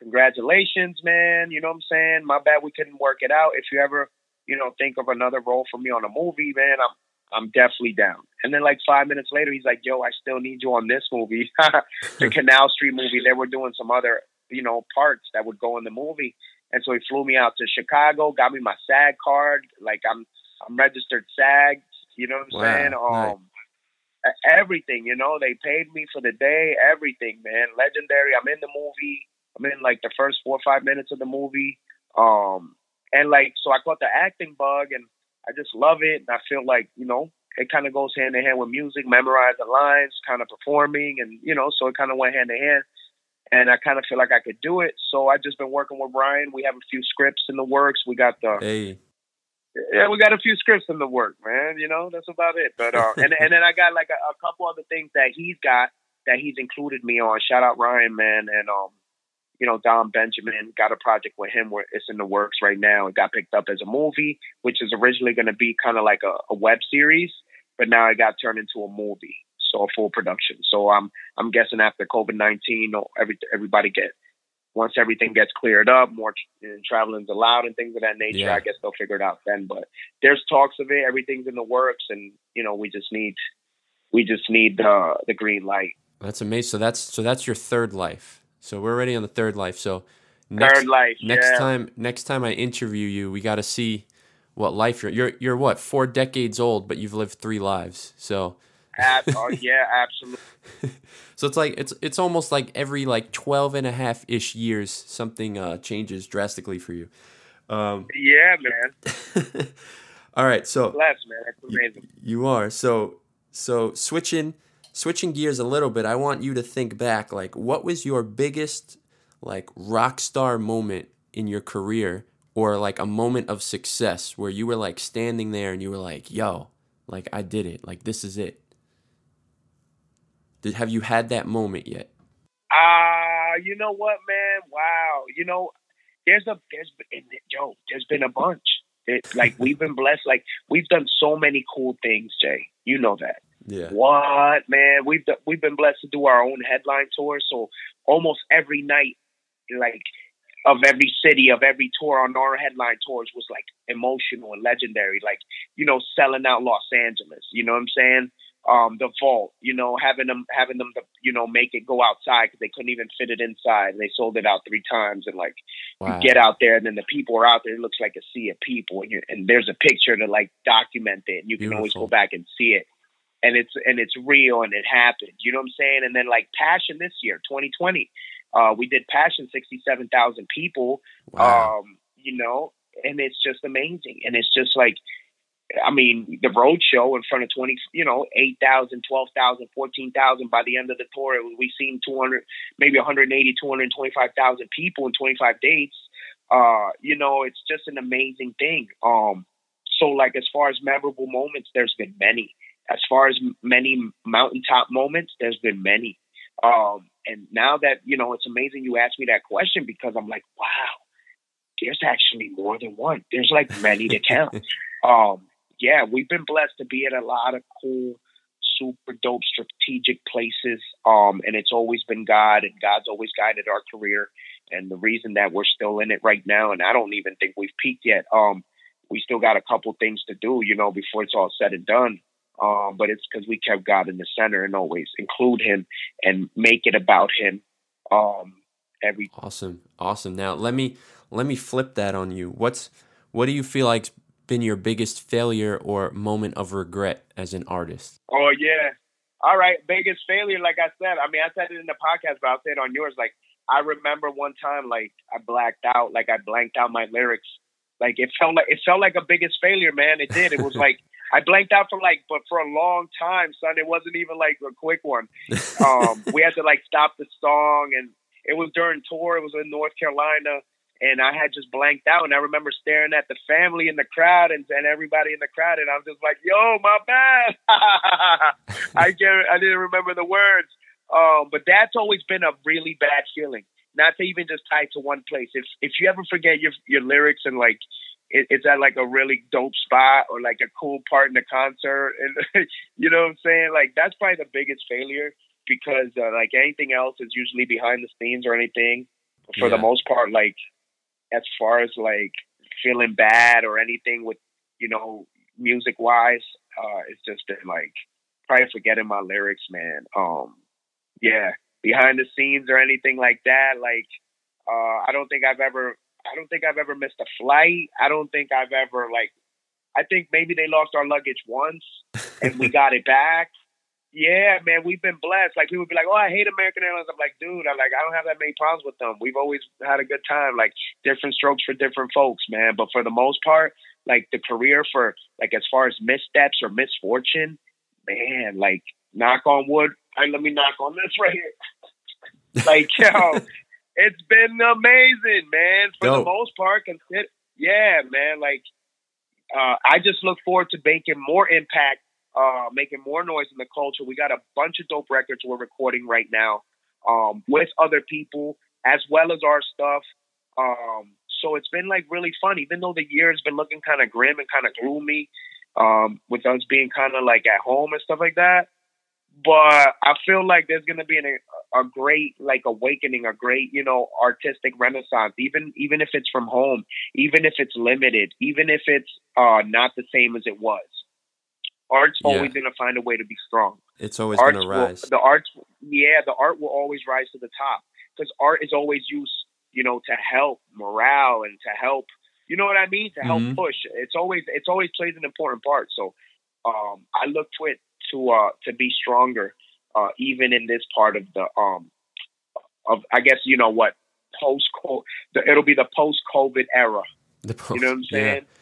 [SPEAKER 2] congratulations, man! You know what I'm saying? My bad we couldn't work it out. If you ever, you know, think of another role for me on a movie, man, I'm I'm definitely down." And then like five minutes later, he's like, "Yo, I still need you on this movie, *laughs* the *laughs* Canal Street movie. They were doing some other, you know, parts that would go in the movie." And so he flew me out to Chicago, got me my SAG card. Like I'm I'm registered SAG. You know what I'm
[SPEAKER 1] Wow,
[SPEAKER 2] saying? Um, e- everything. You know, they paid me for the day. Everything, man. Legendary. I'm in the movie. I'm in like the first four or five minutes of the movie. Um, and like so, I caught the acting bug, and I just love it. And I feel like you know. It kind of goes hand in hand with music, memorize the lines, kind of performing, and you know, so it kind of went hand in hand and I kind of feel like I could do it. So I've just been working with Brian. We have a few scripts in the works. We got the
[SPEAKER 1] Hey.
[SPEAKER 2] Yeah, we got a few scripts in the work, man. You know, that's about it. But uh, and and then I got like a, a couple other things that he's got that he's included me on. Shout out Ryan, man, and um, you know Don Benjamin got a project with him where it's in the works right now. It got picked up as a movie, which is originally going to be kind of like a, a web series, but now it got turned into a movie, so a full production. So I'm I'm guessing after COVID nineteen, every everybody get once everything gets cleared up, more uh, traveling's allowed and things of that nature.
[SPEAKER 1] Yeah.
[SPEAKER 2] I guess they'll figure it out then. But there's talks of it. Everything's in the works, and you know we just need we just need the the green light.
[SPEAKER 1] That's amazing. So that's so that's your third life. So we're already on the third life. So next,
[SPEAKER 2] Third life.
[SPEAKER 1] next
[SPEAKER 2] yeah.
[SPEAKER 1] time next time I interview you, we got to see what life you're you're you're what four decades old, but you've lived three lives. So
[SPEAKER 2] Ab- *laughs* oh, yeah, absolutely.
[SPEAKER 1] so it's like it's it's almost like every like 12 and a half ish years something uh, changes drastically for you. Um,
[SPEAKER 2] Yeah, man. *laughs*
[SPEAKER 1] all right, so
[SPEAKER 2] Bless, man. That's amazing.
[SPEAKER 1] You are. So so switching switching gears a little bit, I want you to think back like what was your biggest like rock star moment in your career or like a moment of success where you were like standing there and you were like, "Yo, like I did it. Like this is it." Did have you had that moment yet?
[SPEAKER 2] Ah, you know what, man? Wow. You know, there's a there's been yo, there's been a bunch. It, like we've been blessed. Like we've done so many cool things, Jay. You know that.
[SPEAKER 1] Yeah.
[SPEAKER 2] What man? We've done, we've been blessed to do our own headline tour. So almost every night, like of every city, of every tour on our headline tours was like emotional and legendary. Like you know, selling out Los Angeles. You know what I'm saying? Um, the vault. You know, having them having them to, you know make it go outside because they couldn't even fit it inside. They sold it out three times and like
[SPEAKER 1] Wow.
[SPEAKER 2] you get out there and then the people are out there. It looks like a sea of people, and, and there's a picture to like document it, and you can always go back and see it, and it's and it's real and it happened. You know what I'm saying? And then like Passion this year, 2020, uh, we did Passion, 67,000 people.
[SPEAKER 1] wow.
[SPEAKER 2] Um, you know, and it's just amazing, and it's just like I mean, the road show in front of 20, you know, 8,000, 12,000, 14,000. By the end of the tour, we've seen 200, maybe 180, 225,000 people in 25 dates. Uh, you know, it's just an amazing thing. Um, so like as far as memorable moments, there's been many. As far as many mountaintop moments, there's been many. Um, and now that you know, it's amazing you asked me that question because I'm like, wow, there's actually more than one. There's like many to count. *laughs* um, yeah, we've been blessed to be at a lot of cool, super dope, strategic places. Um, and it's always been God, and God's always guided our career. And the reason that we're still in it right now, and I don't even think we've peaked yet. Um, we still got a couple things to do, you know, before it's all said and done. Um, but it's because we kept God in the center and always include Him and make it about Him. Um, every
[SPEAKER 1] awesome, awesome. Now let me let me flip that on you. What's what do you feel like's been your biggest failure or moment of regret as an artist?
[SPEAKER 2] Oh yeah. All right, biggest failure, like I said. I mean, I said it in the podcast, but I'll say it on yours. Like I remember one time, like I blacked out, like I blanked out my lyrics. Like it felt like it felt like a biggest failure, man. It did. It was *laughs* like I blanked out for like, but for a long time, son. It wasn't even like a quick one. *laughs* Um, we had to like stop the song, and it was during tour. It was in North Carolina, and I had just blanked out. And I remember staring at the family in the crowd and, and everybody in the crowd, and I was just like, "Yo, my bad." *laughs* I get, I didn't remember the words. Um, but that's always been a really bad feeling. Not to even just tie to one place. If if you ever forget your your lyrics and like it, it's at like a really dope spot or like a cool part in the concert, and *laughs* you know what I'm saying? Like that's probably the biggest failure because uh, like anything else is usually behind the scenes or anything. For yeah. the most part, like as far as like feeling bad or anything with you know music wise, uh, it's just been like probably forgetting my lyrics, man. Um, yeah, behind the scenes or anything like that, like uh, I don't think I've ever I don't think I've ever missed a flight. I don't think I've ever like I think maybe they lost our luggage once and we *laughs* got it back. Yeah, man, we've been blessed. Like people be like, "Oh, I hate American Airlines." I'm like, dude, I'm like, I don't have that many problems with them. We've always had a good time. Like different strokes for different folks, man. But for the most part, like the career for like as far as missteps or misfortune, man, like knock on wood. Right, let me knock on this *laughs* right here. like yo, *laughs* it's been amazing, man. For the most part, consider, yeah, man. Like, uh, I just look forward to making more impact, uh, making more noise in the culture. We got a bunch of dope records we're recording right now um, with other people as well as our stuff. Um, so it's been like really fun, even though the year has been looking kind of grim and kind of gloomy, um, with us being kind of like at home and stuff like that but I feel like there's gonna be an, a great like awakening, a great you know artistic renaissance. Even even if it's from home, even if it's limited, even if it's uh, not the same as it was. Art's yeah. always gonna find a way to be strong.
[SPEAKER 1] It's always gonna rise.
[SPEAKER 2] Will, the art, yeah, the art will always rise to the top because art is always used, you know, to help morale and to help. You know what I mean? To help mm-hmm. push. It's always it's always plays an important part. So um, I look to it to uh, to be stronger, uh, even in this part of the um of I guess you know what post COVID. it'll be the post COVID era. The post, you know what I'm saying? Yeah.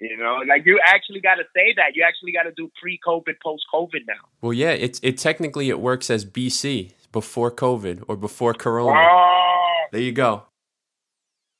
[SPEAKER 2] You know, like you actually got to say that. You actually got to do pre-COVID, post-COVID now.
[SPEAKER 1] Well, yeah, it's it technically it works as BC before COVID or before Corona.
[SPEAKER 2] Oh.
[SPEAKER 1] There you go.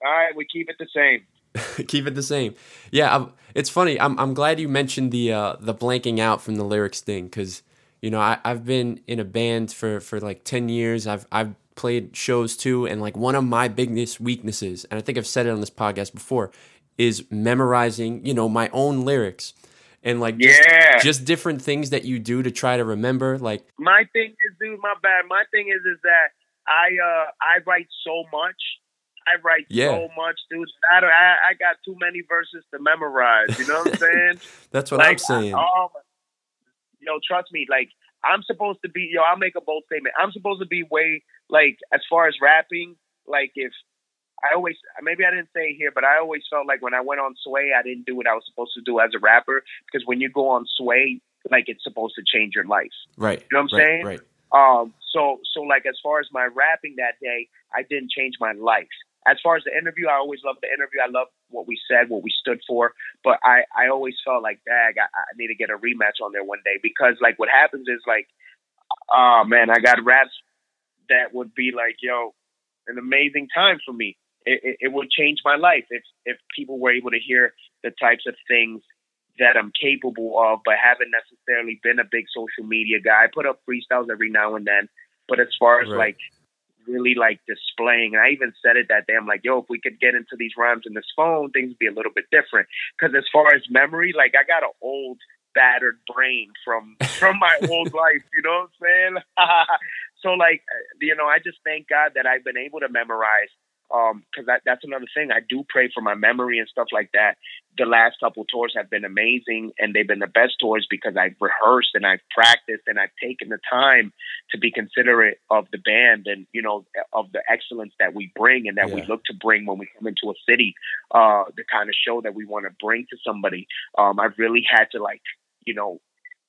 [SPEAKER 2] All right, we keep it the same. *laughs*
[SPEAKER 1] keep it the same. Yeah, I'm, it's funny. I'm I'm glad you mentioned the uh, the blanking out from the lyrics thing because you know I I've been in a band for for like ten years. I've I've played shows too, and like one of my biggest weaknesses, and I think I've said it on this podcast before, is memorizing. You know my own lyrics. And like just,
[SPEAKER 2] yeah.
[SPEAKER 1] just different things that you do to try to remember. Like
[SPEAKER 2] my thing is, dude, my bad. My thing is, is that I uh I write so much I write yeah. so much, dude. I, I, I got too many verses to memorize. You know what I'm *laughs* saying?
[SPEAKER 1] That's what like, I'm saying. I, oh,
[SPEAKER 2] yo, trust me. Like I'm supposed to be. Yo, I'll make a bold statement. I'm supposed to be way like as far as rapping. Like if I always maybe I didn't say it here, but I always felt like when I went on Sway, I didn't do what I was supposed to do as a rapper because when you go on Sway, like it's supposed to change your life.
[SPEAKER 1] Right.
[SPEAKER 2] You know what I'm
[SPEAKER 1] right,
[SPEAKER 2] saying?
[SPEAKER 1] Right.
[SPEAKER 2] Um. So so like as far as my rapping that day, I didn't change my life. as far as the interview, I always loved the interview. I love what we said, what we stood for. But I, I always felt like, dag, I, I need to get a rematch on there one day because, like, what happens is, like, oh man, I got raps that would be like, yo, an amazing time for me. It, it, would change my life if if people were able to hear the types of things that I'm capable of, but haven't necessarily been a big social media guy. I put up freestyles every now and then, but as far as right. like really like displaying, and I even said it that day, I'm like, yo, if we could get into these rhymes in this phone, things would be a little bit different. Because as far as memory, like I got an old battered brain from *laughs* from my old life. You know what I'm saying? *laughs* so like, you know, I just thank God that I've been able to memorize because that, that's another thing i do pray for my memory and stuff like that the last couple tours have been amazing and they've been the best tours because i've rehearsed and i've practiced and i've taken the time to be considerate of the band and you know of the excellence that we bring and that yeah. we look to bring when we come into a city uh the kind of show that we want to bring to somebody um i've really had to like you know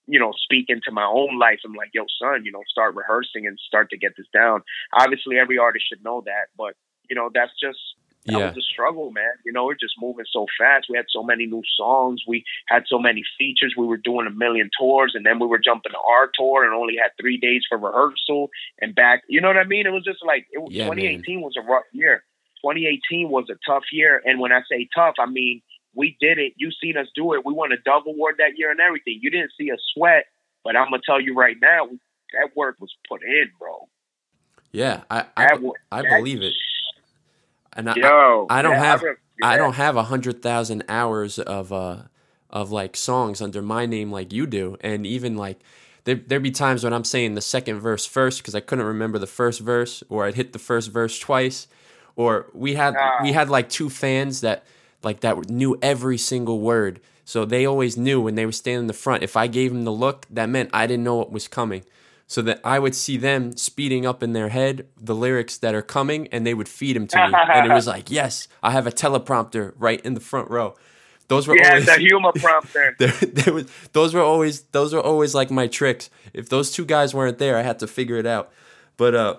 [SPEAKER 2] you know, speak into my own life. I'm like, yo, son, you know, start rehearsing and start to get this down. Obviously, every artist should know that, but you know, that's just that yeah. was a struggle, man. You know, we're just moving so fast. We had so many new songs. We had so many features. We were doing a million tours, and then we were jumping to our tour and only had three days for rehearsal and back. You know what I mean? It was just like it, yeah, 2018 man. was a rough year. 2018 was a tough year, and when I say tough, I mean we did it. You seen us do it. We won a Dove award that year and everything. You didn't see us sweat, but I'm gonna tell you right now, that work was put in, bro.
[SPEAKER 1] Yeah, I I, I believe it and I, Yo, I, I don't yeah, have I, I don't have a hundred thousand hours of uh of like songs under my name like you do, and even like there there'd be times when I'm saying the second verse first because I couldn't remember the first verse, or I'd hit the first verse twice, or we had we had like two fans that like that knew every single word, so they always knew when they were standing in the front. If I gave them the look, that meant I didn't know what was coming so that I would see them speeding up in their head the lyrics that are coming and they would feed them to me. *laughs* and it was like, yes, I have a teleprompter right in the front row. Those were
[SPEAKER 2] yeah,
[SPEAKER 1] always
[SPEAKER 2] the *laughs* humor prompter. *laughs*
[SPEAKER 1] there, there was, those were always those were always like my tricks. If those two guys weren't there, I had to figure it out. But uh,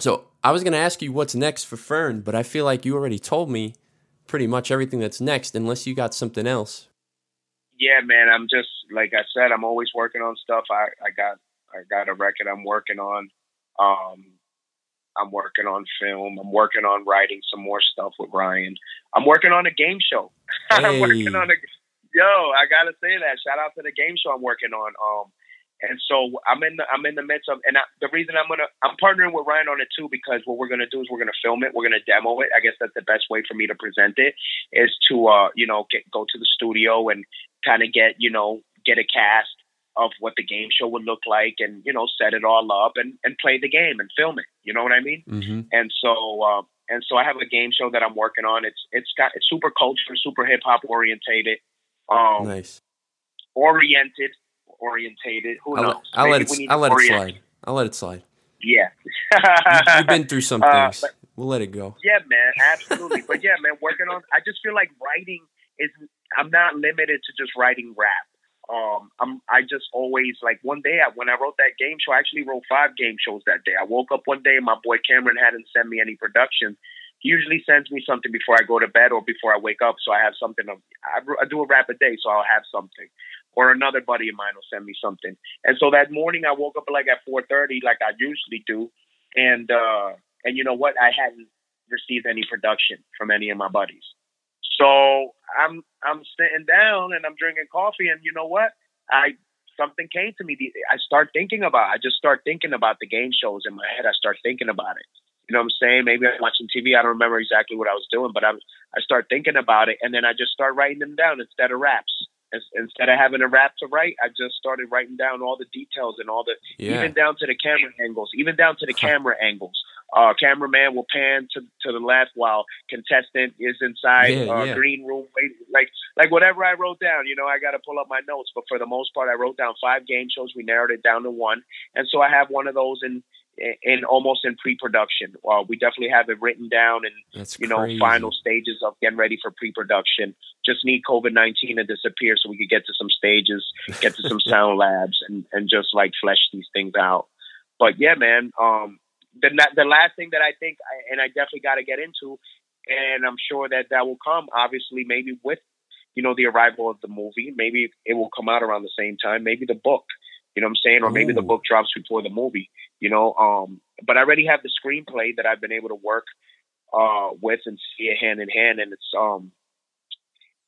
[SPEAKER 1] so I was gonna ask you what's next for Fern, but I feel like you already told me pretty much everything that's next, unless you got something else.
[SPEAKER 2] Yeah, man. I'm just like I said. I'm always working on stuff. I I got I got a record I'm working on. Um, I'm working on film. I'm working on writing some more stuff with Ryan. I'm working on a game show. *laughs* Hey. I'm working on a yo. I gotta say that. Shout out to the game show I'm working on. Um, and so I'm in the I'm in the midst of, and I, the reason I'm gonna I'm partnering with Ryan on it too because what we're gonna do is we're gonna film it. We're gonna demo it. I guess that's the best way for me to present it is to uh you know get go to the studio and kind of get you know get a cast of what the game show would look like and you know set it all up and and play the game and film it. You know what i mean? Mm-hmm. and so uh, and so i have a game show that i'm working on. It's it's got it's super culture super hip hop orientated um nice. oriented orientated. Who
[SPEAKER 1] I'll
[SPEAKER 2] knows?
[SPEAKER 1] Let, I'll let it i'll let it slide. I'll let it slide.
[SPEAKER 2] Yeah.
[SPEAKER 1] You, have been through some *laughs* uh, things. uh, but, we'll let it go.
[SPEAKER 2] Yeah man. Absolutely. But yeah man working on i just feel like writing is i'm not limited to just writing rap um, I'm, I just always like one day I, when I wrote that game show, I actually wrote five game shows that day. I woke up one day and my boy Cameron hadn't sent me any production. He usually sends me something before I go to bed or before I wake up, so I have something. I, I do a rap a day, so I'll have something. Or another buddy of mine will send me something. And so that morning I woke up like at 4:30, like I usually do, and uh, and you know what? I hadn't received any production from any of my buddies. So I'm I'm sitting down and I'm drinking coffee, and you know what? I something came to me. I start thinking about. I just start thinking about the game shows in my head. I start thinking about it. You know what I'm saying? Maybe I'm watching TV. I don't remember exactly what I was doing, but I I start thinking about it, and then I just start writing them down instead of raps. Instead of having a rap to write, I just started writing down all the details and all the, yeah. even down to the camera angles, even down to the camera angles. Uh, cameraman will pan to to the left while contestant is inside yeah, uh, yeah. green room. waiting. Like like whatever I wrote down, you know, I got to pull up my notes. But for the most part, I wrote down five game shows. We narrowed it down to one, and so I have one of those in in almost in pre-production. Uh, we definitely have it written down and That's you know crazy. final stages of getting ready for pre-production. Just need COVID nineteen to disappear so we could get to some stages, get to some *laughs* sound labs, and and just like flesh these things out. But yeah, man, um, the the last thing that I think, I, and I definitely got to get into, and I'm sure that that will come. Obviously, maybe with you know the arrival of the movie, maybe it will come out around the same time. Maybe the book, you know what I'm saying, or maybe Ooh. the book drops before the movie. You know, um, but I already have the screenplay that I've been able to work uh, with and see it hand in hand, and it's um,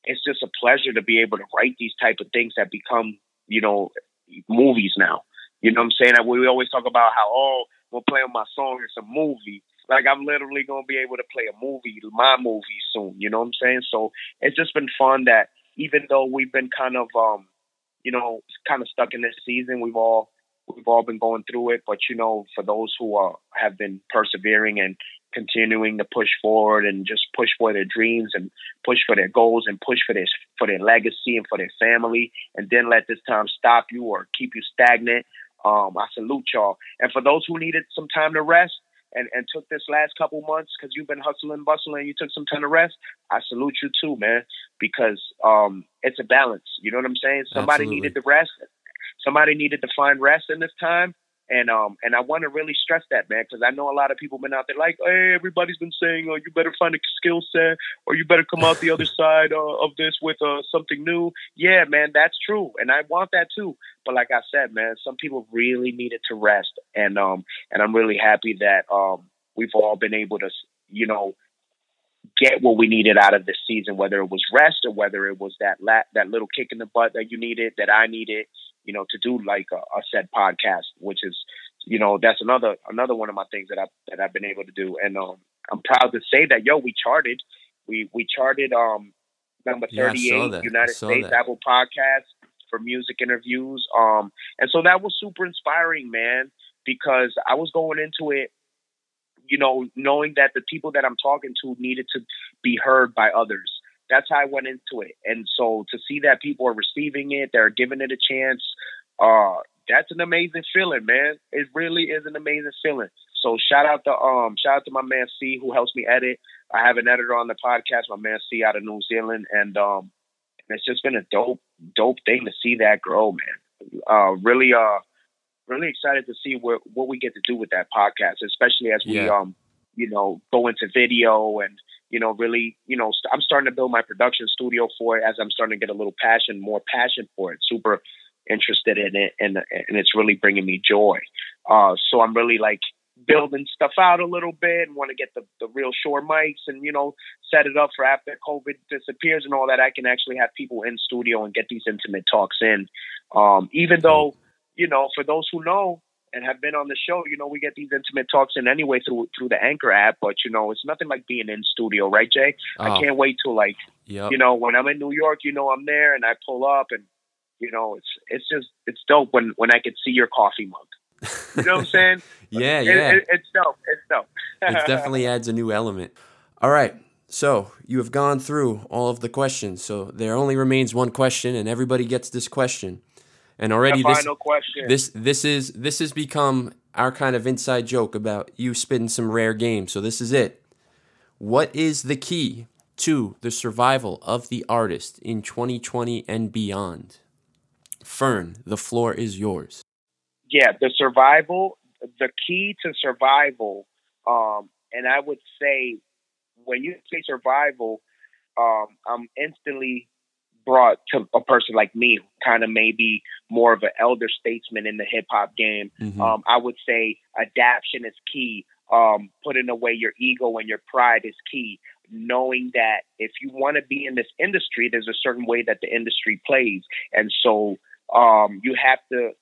[SPEAKER 2] it's just a pleasure to be able to write these type of things that become you know movies now. You know what I'm saying? We always talk about how oh we'll play on my song, it's a movie. Like I'm literally gonna be able to play a movie, my movie soon. You know what I'm saying? So it's just been fun that even though we've been kind of um, you know, kind of stuck in this season, we've all we've all been going through it. But you know, for those who are have been persevering and continuing to push forward and just push for their dreams and push for their goals and push for their for their legacy and for their family and then let this time stop you or keep you stagnant. Um, I salute y'all. And for those who needed some time to rest, and, and took this last couple months because you've been hustling, bustling, you took some time to rest, I salute you too, man, because um, it's a balance. You know what I'm saying? Somebody Absolutely. needed to rest. Somebody needed to find rest in this time. And um and I want to really stress that, man, because I know a lot of people been out there like, hey, everybody's been saying, oh, you better find a skill set, or you better come out the other *laughs* side uh, of this with uh, something new. Yeah, man, that's true, and I want that too. But like I said, man, some people really needed to rest, and um and I'm really happy that um we've all been able to, you know, get what we needed out of this season, whether it was rest or whether it was that la- that little kick in the butt that you needed, that I needed, you know, to do like a, a said podcast, which is, you know, that's another another one of my things that I that I've been able to do, and um, I'm proud to say that yo, we charted, we we charted um number 38 yeah, United States that. Apple Podcast for music interviews, um, and so that was super inspiring, man, because I was going into it you know, knowing that the people that I'm talking to needed to be heard by others that's how I went into it. And so to see that people are receiving it, they're giving it a chance, uh, that's an amazing feeling, man. It really is an amazing feeling. So shout out to um shout out to my man C who helps me edit. I have an editor on the podcast, my man C out of New Zealand, and um it's just been a dope dope thing to see that grow, man. Uh, really uh really excited to see what what we get to do with that podcast, especially as we yeah. um you know go into video and you know, really, you know, i I'm starting to build my production studio for it as I'm starting to get a little passion, more passion for it. Super interested in it, and and it's really bringing me joy. Uh, so I'm really like building stuff out a little bit and want to get the, the real Shure mics and you know set it up for after COVID disappears and all that. I can actually have people in studio and get these intimate talks in. Um, even though you know, for those who know, and have been on the show, you know, we get these intimate talks in anyway through through the Anchor app. But you know, it's nothing like being in studio, right, Jay? Oh. I can't wait to like, yep. you know, when I'm in New York, you know, I'm there and I pull up, and you know, it's it's just it's dope when when I can see your coffee mug. You know what I'm *laughs* saying?
[SPEAKER 1] yeah,
[SPEAKER 2] it,
[SPEAKER 1] yeah.
[SPEAKER 2] It, it's dope. It's dope.
[SPEAKER 1] it *laughs* definitely adds a new element. All right. So you have gone through all of the questions. So there only remains one question, and everybody gets this question. And already this, this this is this has become our kind of inside joke about you spitting some rare games. So this is it. What is the key to the survival of the artist in 2020 and beyond? Fern, the floor is yours.
[SPEAKER 2] Yeah, the survival, the key to survival, um, and I would say when you say survival, um, I'm instantly brought to a person like me, kind of maybe more of an elder statesman in the hip hop game. Mm-hmm. Um, I would say adaptation is key. Um, putting away your ego and your pride is key. Knowing that if you want to be in this industry, there's a certain way that the industry plays, and so um, you have to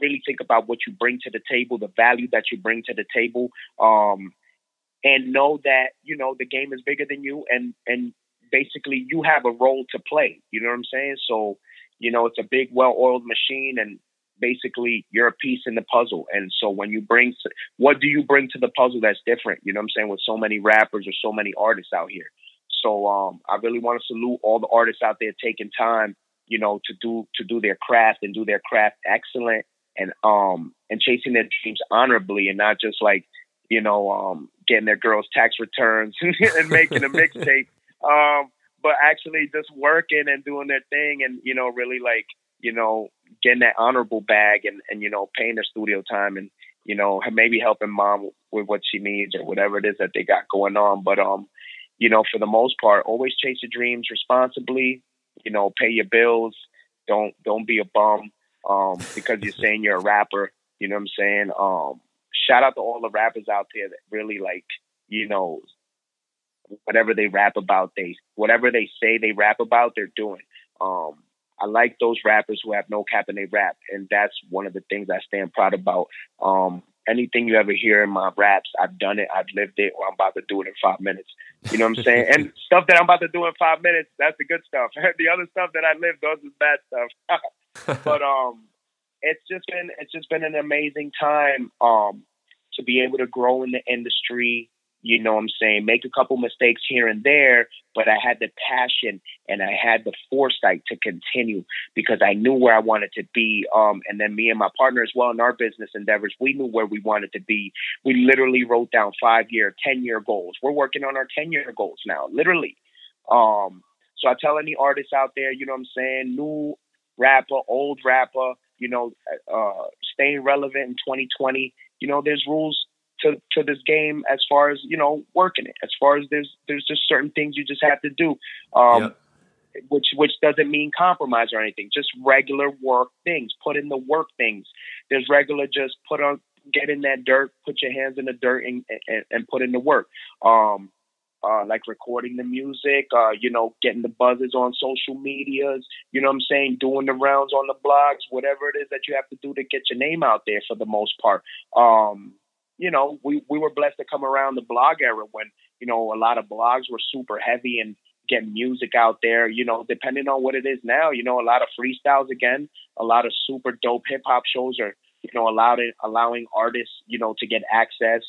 [SPEAKER 2] really think about what you bring to the table, the value that you bring to the table, um, and know that you know the game is bigger than you, and and basically you have a role to play. You know what I'm saying? So, you know, it's a big, well-oiled machine, and basically you're a piece in the puzzle. And so when you bring, what do you bring to the puzzle that's different? You know what I'm saying? With so many rappers or so many artists out here. So um, I really want to salute all the artists out there taking time, you know, to do to do their craft and do their craft excellent and um and chasing their dreams honorably and not just like you know um getting their girls tax returns *laughs* and making a *laughs* mixtape um, but actually just working and doing their thing and, you know, really like, you know, getting that honorable bag and, and, you know, paying their studio time and, you know, maybe helping mom with what she needs or whatever it is that they got going on. But, um, you know, for the most part, always chase your dreams responsibly. You know, pay your bills. Don't don't be a bum um, because you're saying you're a rapper. You know what I'm saying? Um, shout out to all the rappers out there that really like, you know, whatever they rap about, they whatever they say they rap about, they're doing. Um, I like those rappers who have no cap and they rap, and that's one of the things I stand proud about. Um, anything you ever hear in my raps, I've done it, I've lived it, or I'm about to do it in five minutes. You know what I'm saying? and *laughs* stuff that I'm about to do in five minutes, that's the good stuff. *laughs* the other stuff that I live, those is bad stuff. *laughs* but um, it's just been it's just been an amazing time um to be able to grow in the industry you know what I'm saying, make a couple mistakes here and there, but I had the passion and I had the foresight to continue because I knew where I wanted to be. Um, and then me and my partner as well in our business endeavors, we knew where we wanted to be. We literally wrote down five year, 10 year goals. We're working on our 10 year goals now, literally. Um, so I tell any artists out there, you know what I'm saying, new rapper, old rapper, you know, uh, staying relevant in 2020, you know, there's rules to to this game as far as you know working it. As far as there's there's just certain things you just have to do. Um, yep. Which which doesn't mean compromise or anything. Just regular work things. Put in the work things. There's regular just put on get in that dirt, put your hands in the dirt, and and, and put in the work. Um, uh, like recording the music, uh, you know, getting the buzzes on social medias, you know what I'm saying, doing the rounds on the blogs, whatever it is that you have to do to get your name out there for the most part. Um, you know, we, we were blessed to come around the blog era when, you know, a lot of blogs were super heavy and getting music out there, you know, depending on what it is now, you know, a lot of freestyles again, a lot of super dope hip hop shows are, you know, allowed it, allowing artists, you know, to get access,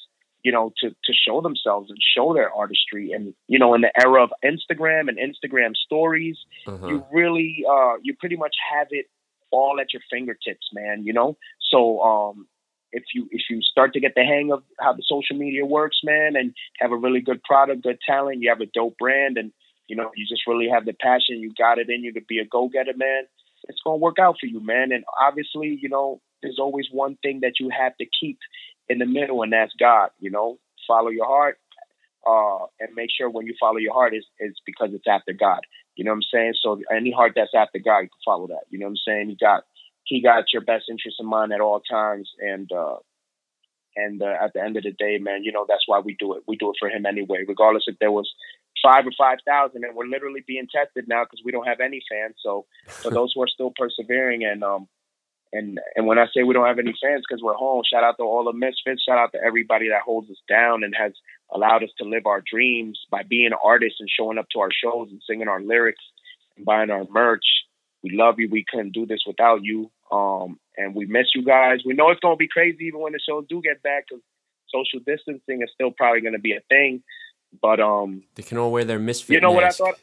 [SPEAKER 2] you know, to, to show themselves and show their artistry. And, you know, in the era of Instagram and Instagram stories, uh-huh. you really, uh, you pretty much have it all at your fingertips, man, you know? So, um, if you if you start to get the hang of how the social media works, man, and have a really good product, good talent, you have a dope brand, and you know you just really have the passion, you got it in you to be a go getter, man. It's gonna work out for you, man. And obviously, you know, there's always one thing that you have to keep in the middle, and that's God. You know, follow your heart, uh, and make sure when you follow your heart is is because it's after God. You know what I'm saying? So any heart that's after God, you can follow that. You know what I'm saying? You got he got your best interest in mind at all times. And uh, and uh, at the end of the day, man, you know that's why we do it. We do it for him anyway, regardless if there was five or five thousand. And we're literally being tested now because we don't have any fans. So for *laughs* those who are still persevering and um and and when I say we don't have any fans because we're home, shout out to all the misfits. Shout out to everybody that holds us down and has allowed us to live our dreams by being artists and showing up to our shows and singing our lyrics and buying our merch. We love you. We couldn't do this without you. Um, and we miss you guys. We know it's going to be crazy even when the shows do get back because social distancing is still probably going to be a thing. But um,
[SPEAKER 1] they can all wear their misfit.
[SPEAKER 2] You know what I thought?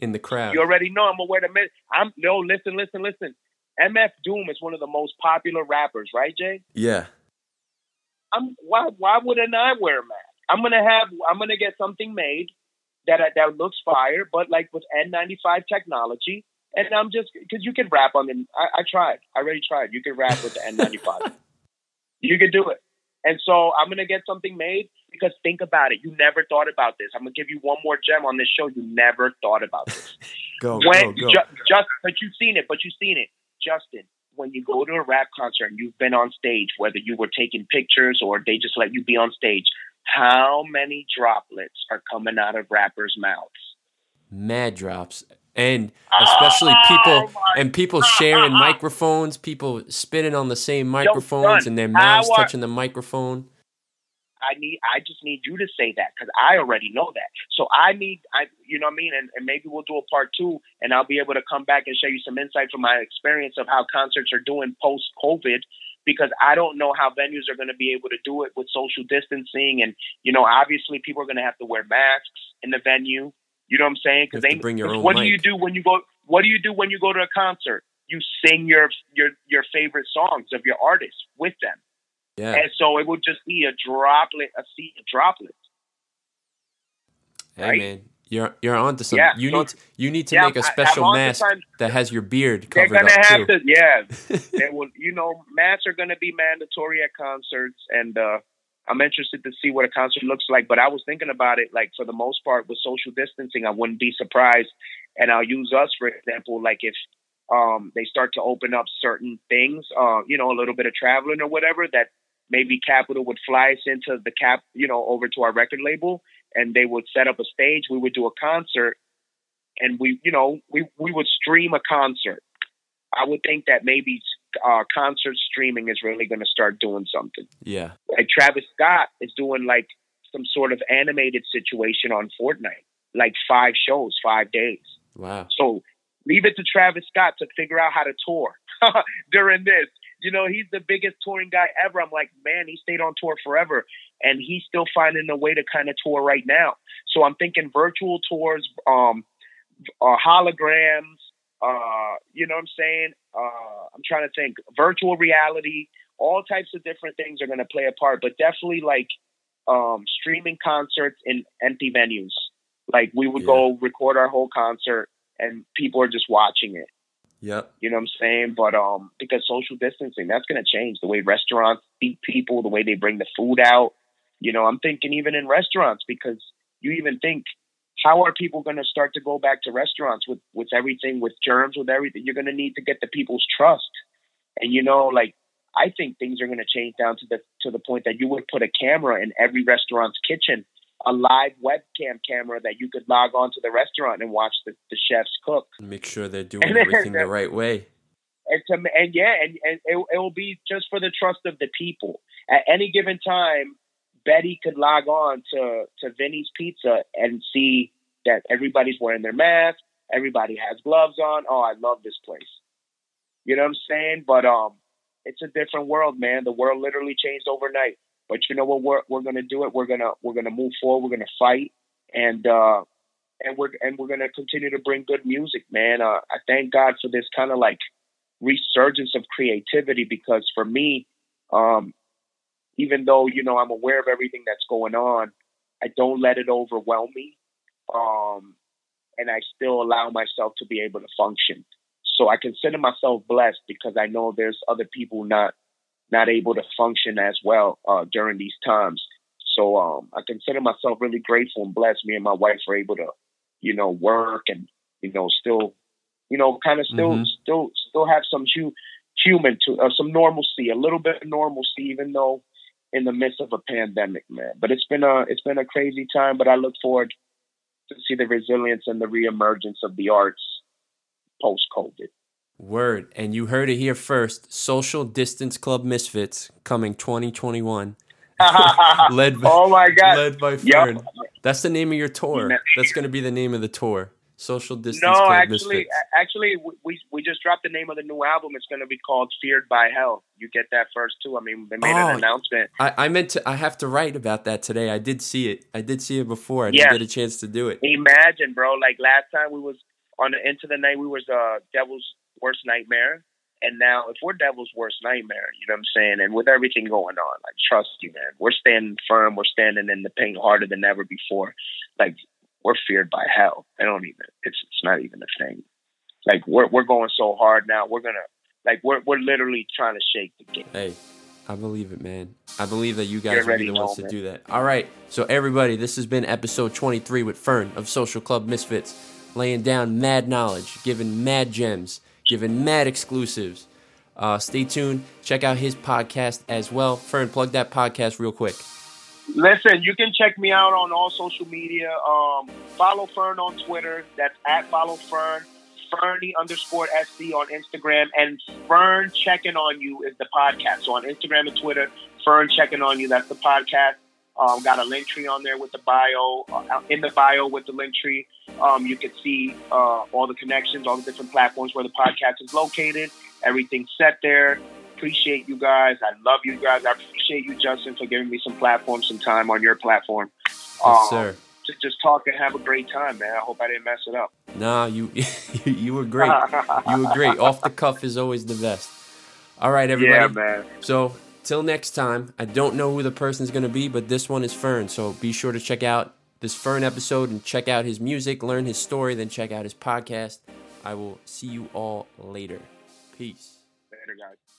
[SPEAKER 1] In the crowd,
[SPEAKER 2] you already know I'm gonna wear the. Mis- I'm no. Listen, listen, listen. MF Doom is one of the most popular rappers, right, Jay?
[SPEAKER 1] Yeah.
[SPEAKER 2] I'm. Why? Why wouldn't I wear a mask? I'm gonna have. I'm gonna get something made that that looks fire, but like with N95 technology, and I'm just because you can rap on them. I, I tried. I already tried. You can rap with the N95. *laughs* you can do it. And so I'm gonna get something made because think about it. You never thought about this. I'm gonna give you one more gem on this show. You never thought about this. *laughs*
[SPEAKER 1] go, when, go, go.
[SPEAKER 2] Ju- just, but you've seen it. But you've seen it, Justin. When you go to a rap concert and you've been on stage, whether you were taking pictures or they just let you be on stage, how many droplets are coming out of rappers' mouths?
[SPEAKER 1] Mad drops and especially people oh and people sharing microphones, people spitting on the same microphones, and their mouths touching the microphone.
[SPEAKER 2] I need, I just need you to say that because I already know that. So I need, I, you know what I mean, and, and maybe we'll do a part two, and I'll be able to come back and show you some insight from my experience of how concerts are doing post COVID. Because I don't know how venues are going to be able to do it with social distancing, and you know, obviously people are going to have to wear masks in the venue. You know what I'm saying?
[SPEAKER 1] Because they bring your own.
[SPEAKER 2] What
[SPEAKER 1] mic.
[SPEAKER 2] do you do when you go? What do you do when you go to a concert? You sing your your your favorite songs of your artist with them.
[SPEAKER 1] Yeah.
[SPEAKER 2] And so it would just be a droplet, a seed, a droplet.
[SPEAKER 1] Hey right? man, you're you're onto something. Yeah, you so, need to, you need to yeah, make a special mask that has your beard covered
[SPEAKER 2] They're gonna
[SPEAKER 1] up
[SPEAKER 2] have
[SPEAKER 1] too.
[SPEAKER 2] to, yeah. *laughs* will, you know, masks are gonna be mandatory at concerts, and uh, I'm interested to see what a concert looks like. But I was thinking about it, like for the most part, with social distancing, I wouldn't be surprised. And I'll use us for example, like if um, they start to open up certain things, uh, you know, a little bit of traveling or whatever, that maybe Capitol would fly us into the cap, you know, over to our record label, and they would set up a stage. We would do a concert, and we, you know, we we would stream a concert. I would think that maybe uh, concert streaming is really going to start doing something.
[SPEAKER 1] Yeah.
[SPEAKER 2] Like Travis Scott is doing like some sort of animated situation on Fortnite, like five shows, five days.
[SPEAKER 1] Wow.
[SPEAKER 2] So leave it to Travis Scott to figure out how to tour *laughs* during this. You know, he's the biggest touring guy ever. I'm like, man, he stayed on tour forever, and he's still finding a way to kind of tour right now. So I'm thinking virtual tours, um, uh, holograms, uh, you know what I'm saying? Uh, I'm trying to think virtual reality, all types of different things are going to play a part, but definitely like um, streaming concerts in empty venues. Like we would yeah. go record our whole concert and people are just watching it.
[SPEAKER 1] Yep.
[SPEAKER 2] You know what I'm saying? But um, because social distancing, that's going to change the way restaurants feed people, the way they bring the food out. You know, I'm thinking even in restaurants because you even think how are people going to start to go back to restaurants with with everything with germs with everything? You're going to need to get the people's trust. And you know like i think things are going to change down to the to the point that you would put a camera in every restaurant's kitchen a live webcam camera that you could log on to the restaurant and watch the, the chefs cook.
[SPEAKER 1] Make sure they're *laughs* doing everything the right way.
[SPEAKER 2] And to, and yeah and, and it, it will be just for the trust of the people. At any given time Betty could log on to to Vinny's Pizza and see that everybody's wearing their mask, everybody has gloves on. Oh, I love this place. You know what I'm saying? But um, it's a different world, man. The world literally changed overnight. But you know what? We're we're gonna do it. We're gonna we're gonna move forward. We're gonna fight, and uh, and we're and we're gonna continue to bring good music, man. Uh, I thank God for this kind of like resurgence of creativity because for me, um, even though you know I'm aware of everything that's going on, I don't let it overwhelm me, um, and I still allow myself to be able to function. So I consider myself blessed because I know there's other people not not able to function as well uh, during these times. So um, I consider myself really grateful and blessed. Me and my wife are able to, you know, work and you know still, you know, kind of still mm-hmm. still still have some hu- human to uh, some normalcy, a little bit of normalcy, even though in the midst of a pandemic, man. But it's been a it's been a crazy time. But I look forward to see the resilience and the reemergence of the arts post COVID.
[SPEAKER 1] Word, and you heard it here first. Social Distance Club Misfits coming 2021. *laughs*
[SPEAKER 2] led by, oh my god,
[SPEAKER 1] led by Fern. Yep. That's the name of your tour. That's going to be the name of the tour. Social distance.
[SPEAKER 2] No, actually,
[SPEAKER 1] Misfits.
[SPEAKER 2] actually, we we just dropped the name of the new album. It's going to be called "Feared by Hell." You get that first too. I mean, they made oh, an announcement.
[SPEAKER 1] I, I meant to. I have to write about that today. I did see it. I did see it before. I didn't get a chance to do it.
[SPEAKER 2] Imagine, bro. Like last time we was on the Into the Night, we was uh Devil's Worst Nightmare. And now, if we're Devil's Worst Nightmare, you know what I'm saying? And with everything going on, like, trust you, man, we're standing firm. We're standing in the paint harder than ever before. Like, we're feared by hell. I don't even. It's it's not even a thing. Like we're we're going so hard now. We're gonna like we're we're literally trying to shake the game.
[SPEAKER 1] Hey, I believe it, man. I believe that you guys will be the ones to do that. All right, so everybody, this has been episode 23 with Fern of Social Club Misfits, laying down mad knowledge, giving mad gems, giving mad exclusives. Uh, stay tuned. Check out his podcast as well. Fern, plug that podcast real quick.
[SPEAKER 2] Listen, you can check me out on all social media. Um, follow Fern on Twitter. That's at follow Fern. Fernie underscore SC on Instagram. And Fern checking on you is the podcast. So on Instagram and Twitter, Fern checking on you. That's the podcast. Um, got a link tree on there with the bio. Uh, in the bio with the link tree, um, you can see uh, all the connections, all the different platforms where the podcast is located. Everything's set there appreciate you guys. I love you guys. I appreciate you, Justin, for giving me some platform, some time on your platform.
[SPEAKER 1] Yes, um, sir.
[SPEAKER 2] To just talk and have a great time, man. I hope I didn't mess it up.
[SPEAKER 1] Nah, *laughs* you you were great. you were great. Off the cuff is always the best. All right, everybody.
[SPEAKER 2] Yeah, man.
[SPEAKER 1] So till next time, I don't know who the person's going to be, but this one is Fern. So be sure to check out this Fern episode and check out his music, learn his story, then check out his podcast. I will see you all later. Peace.
[SPEAKER 2] Later, guys.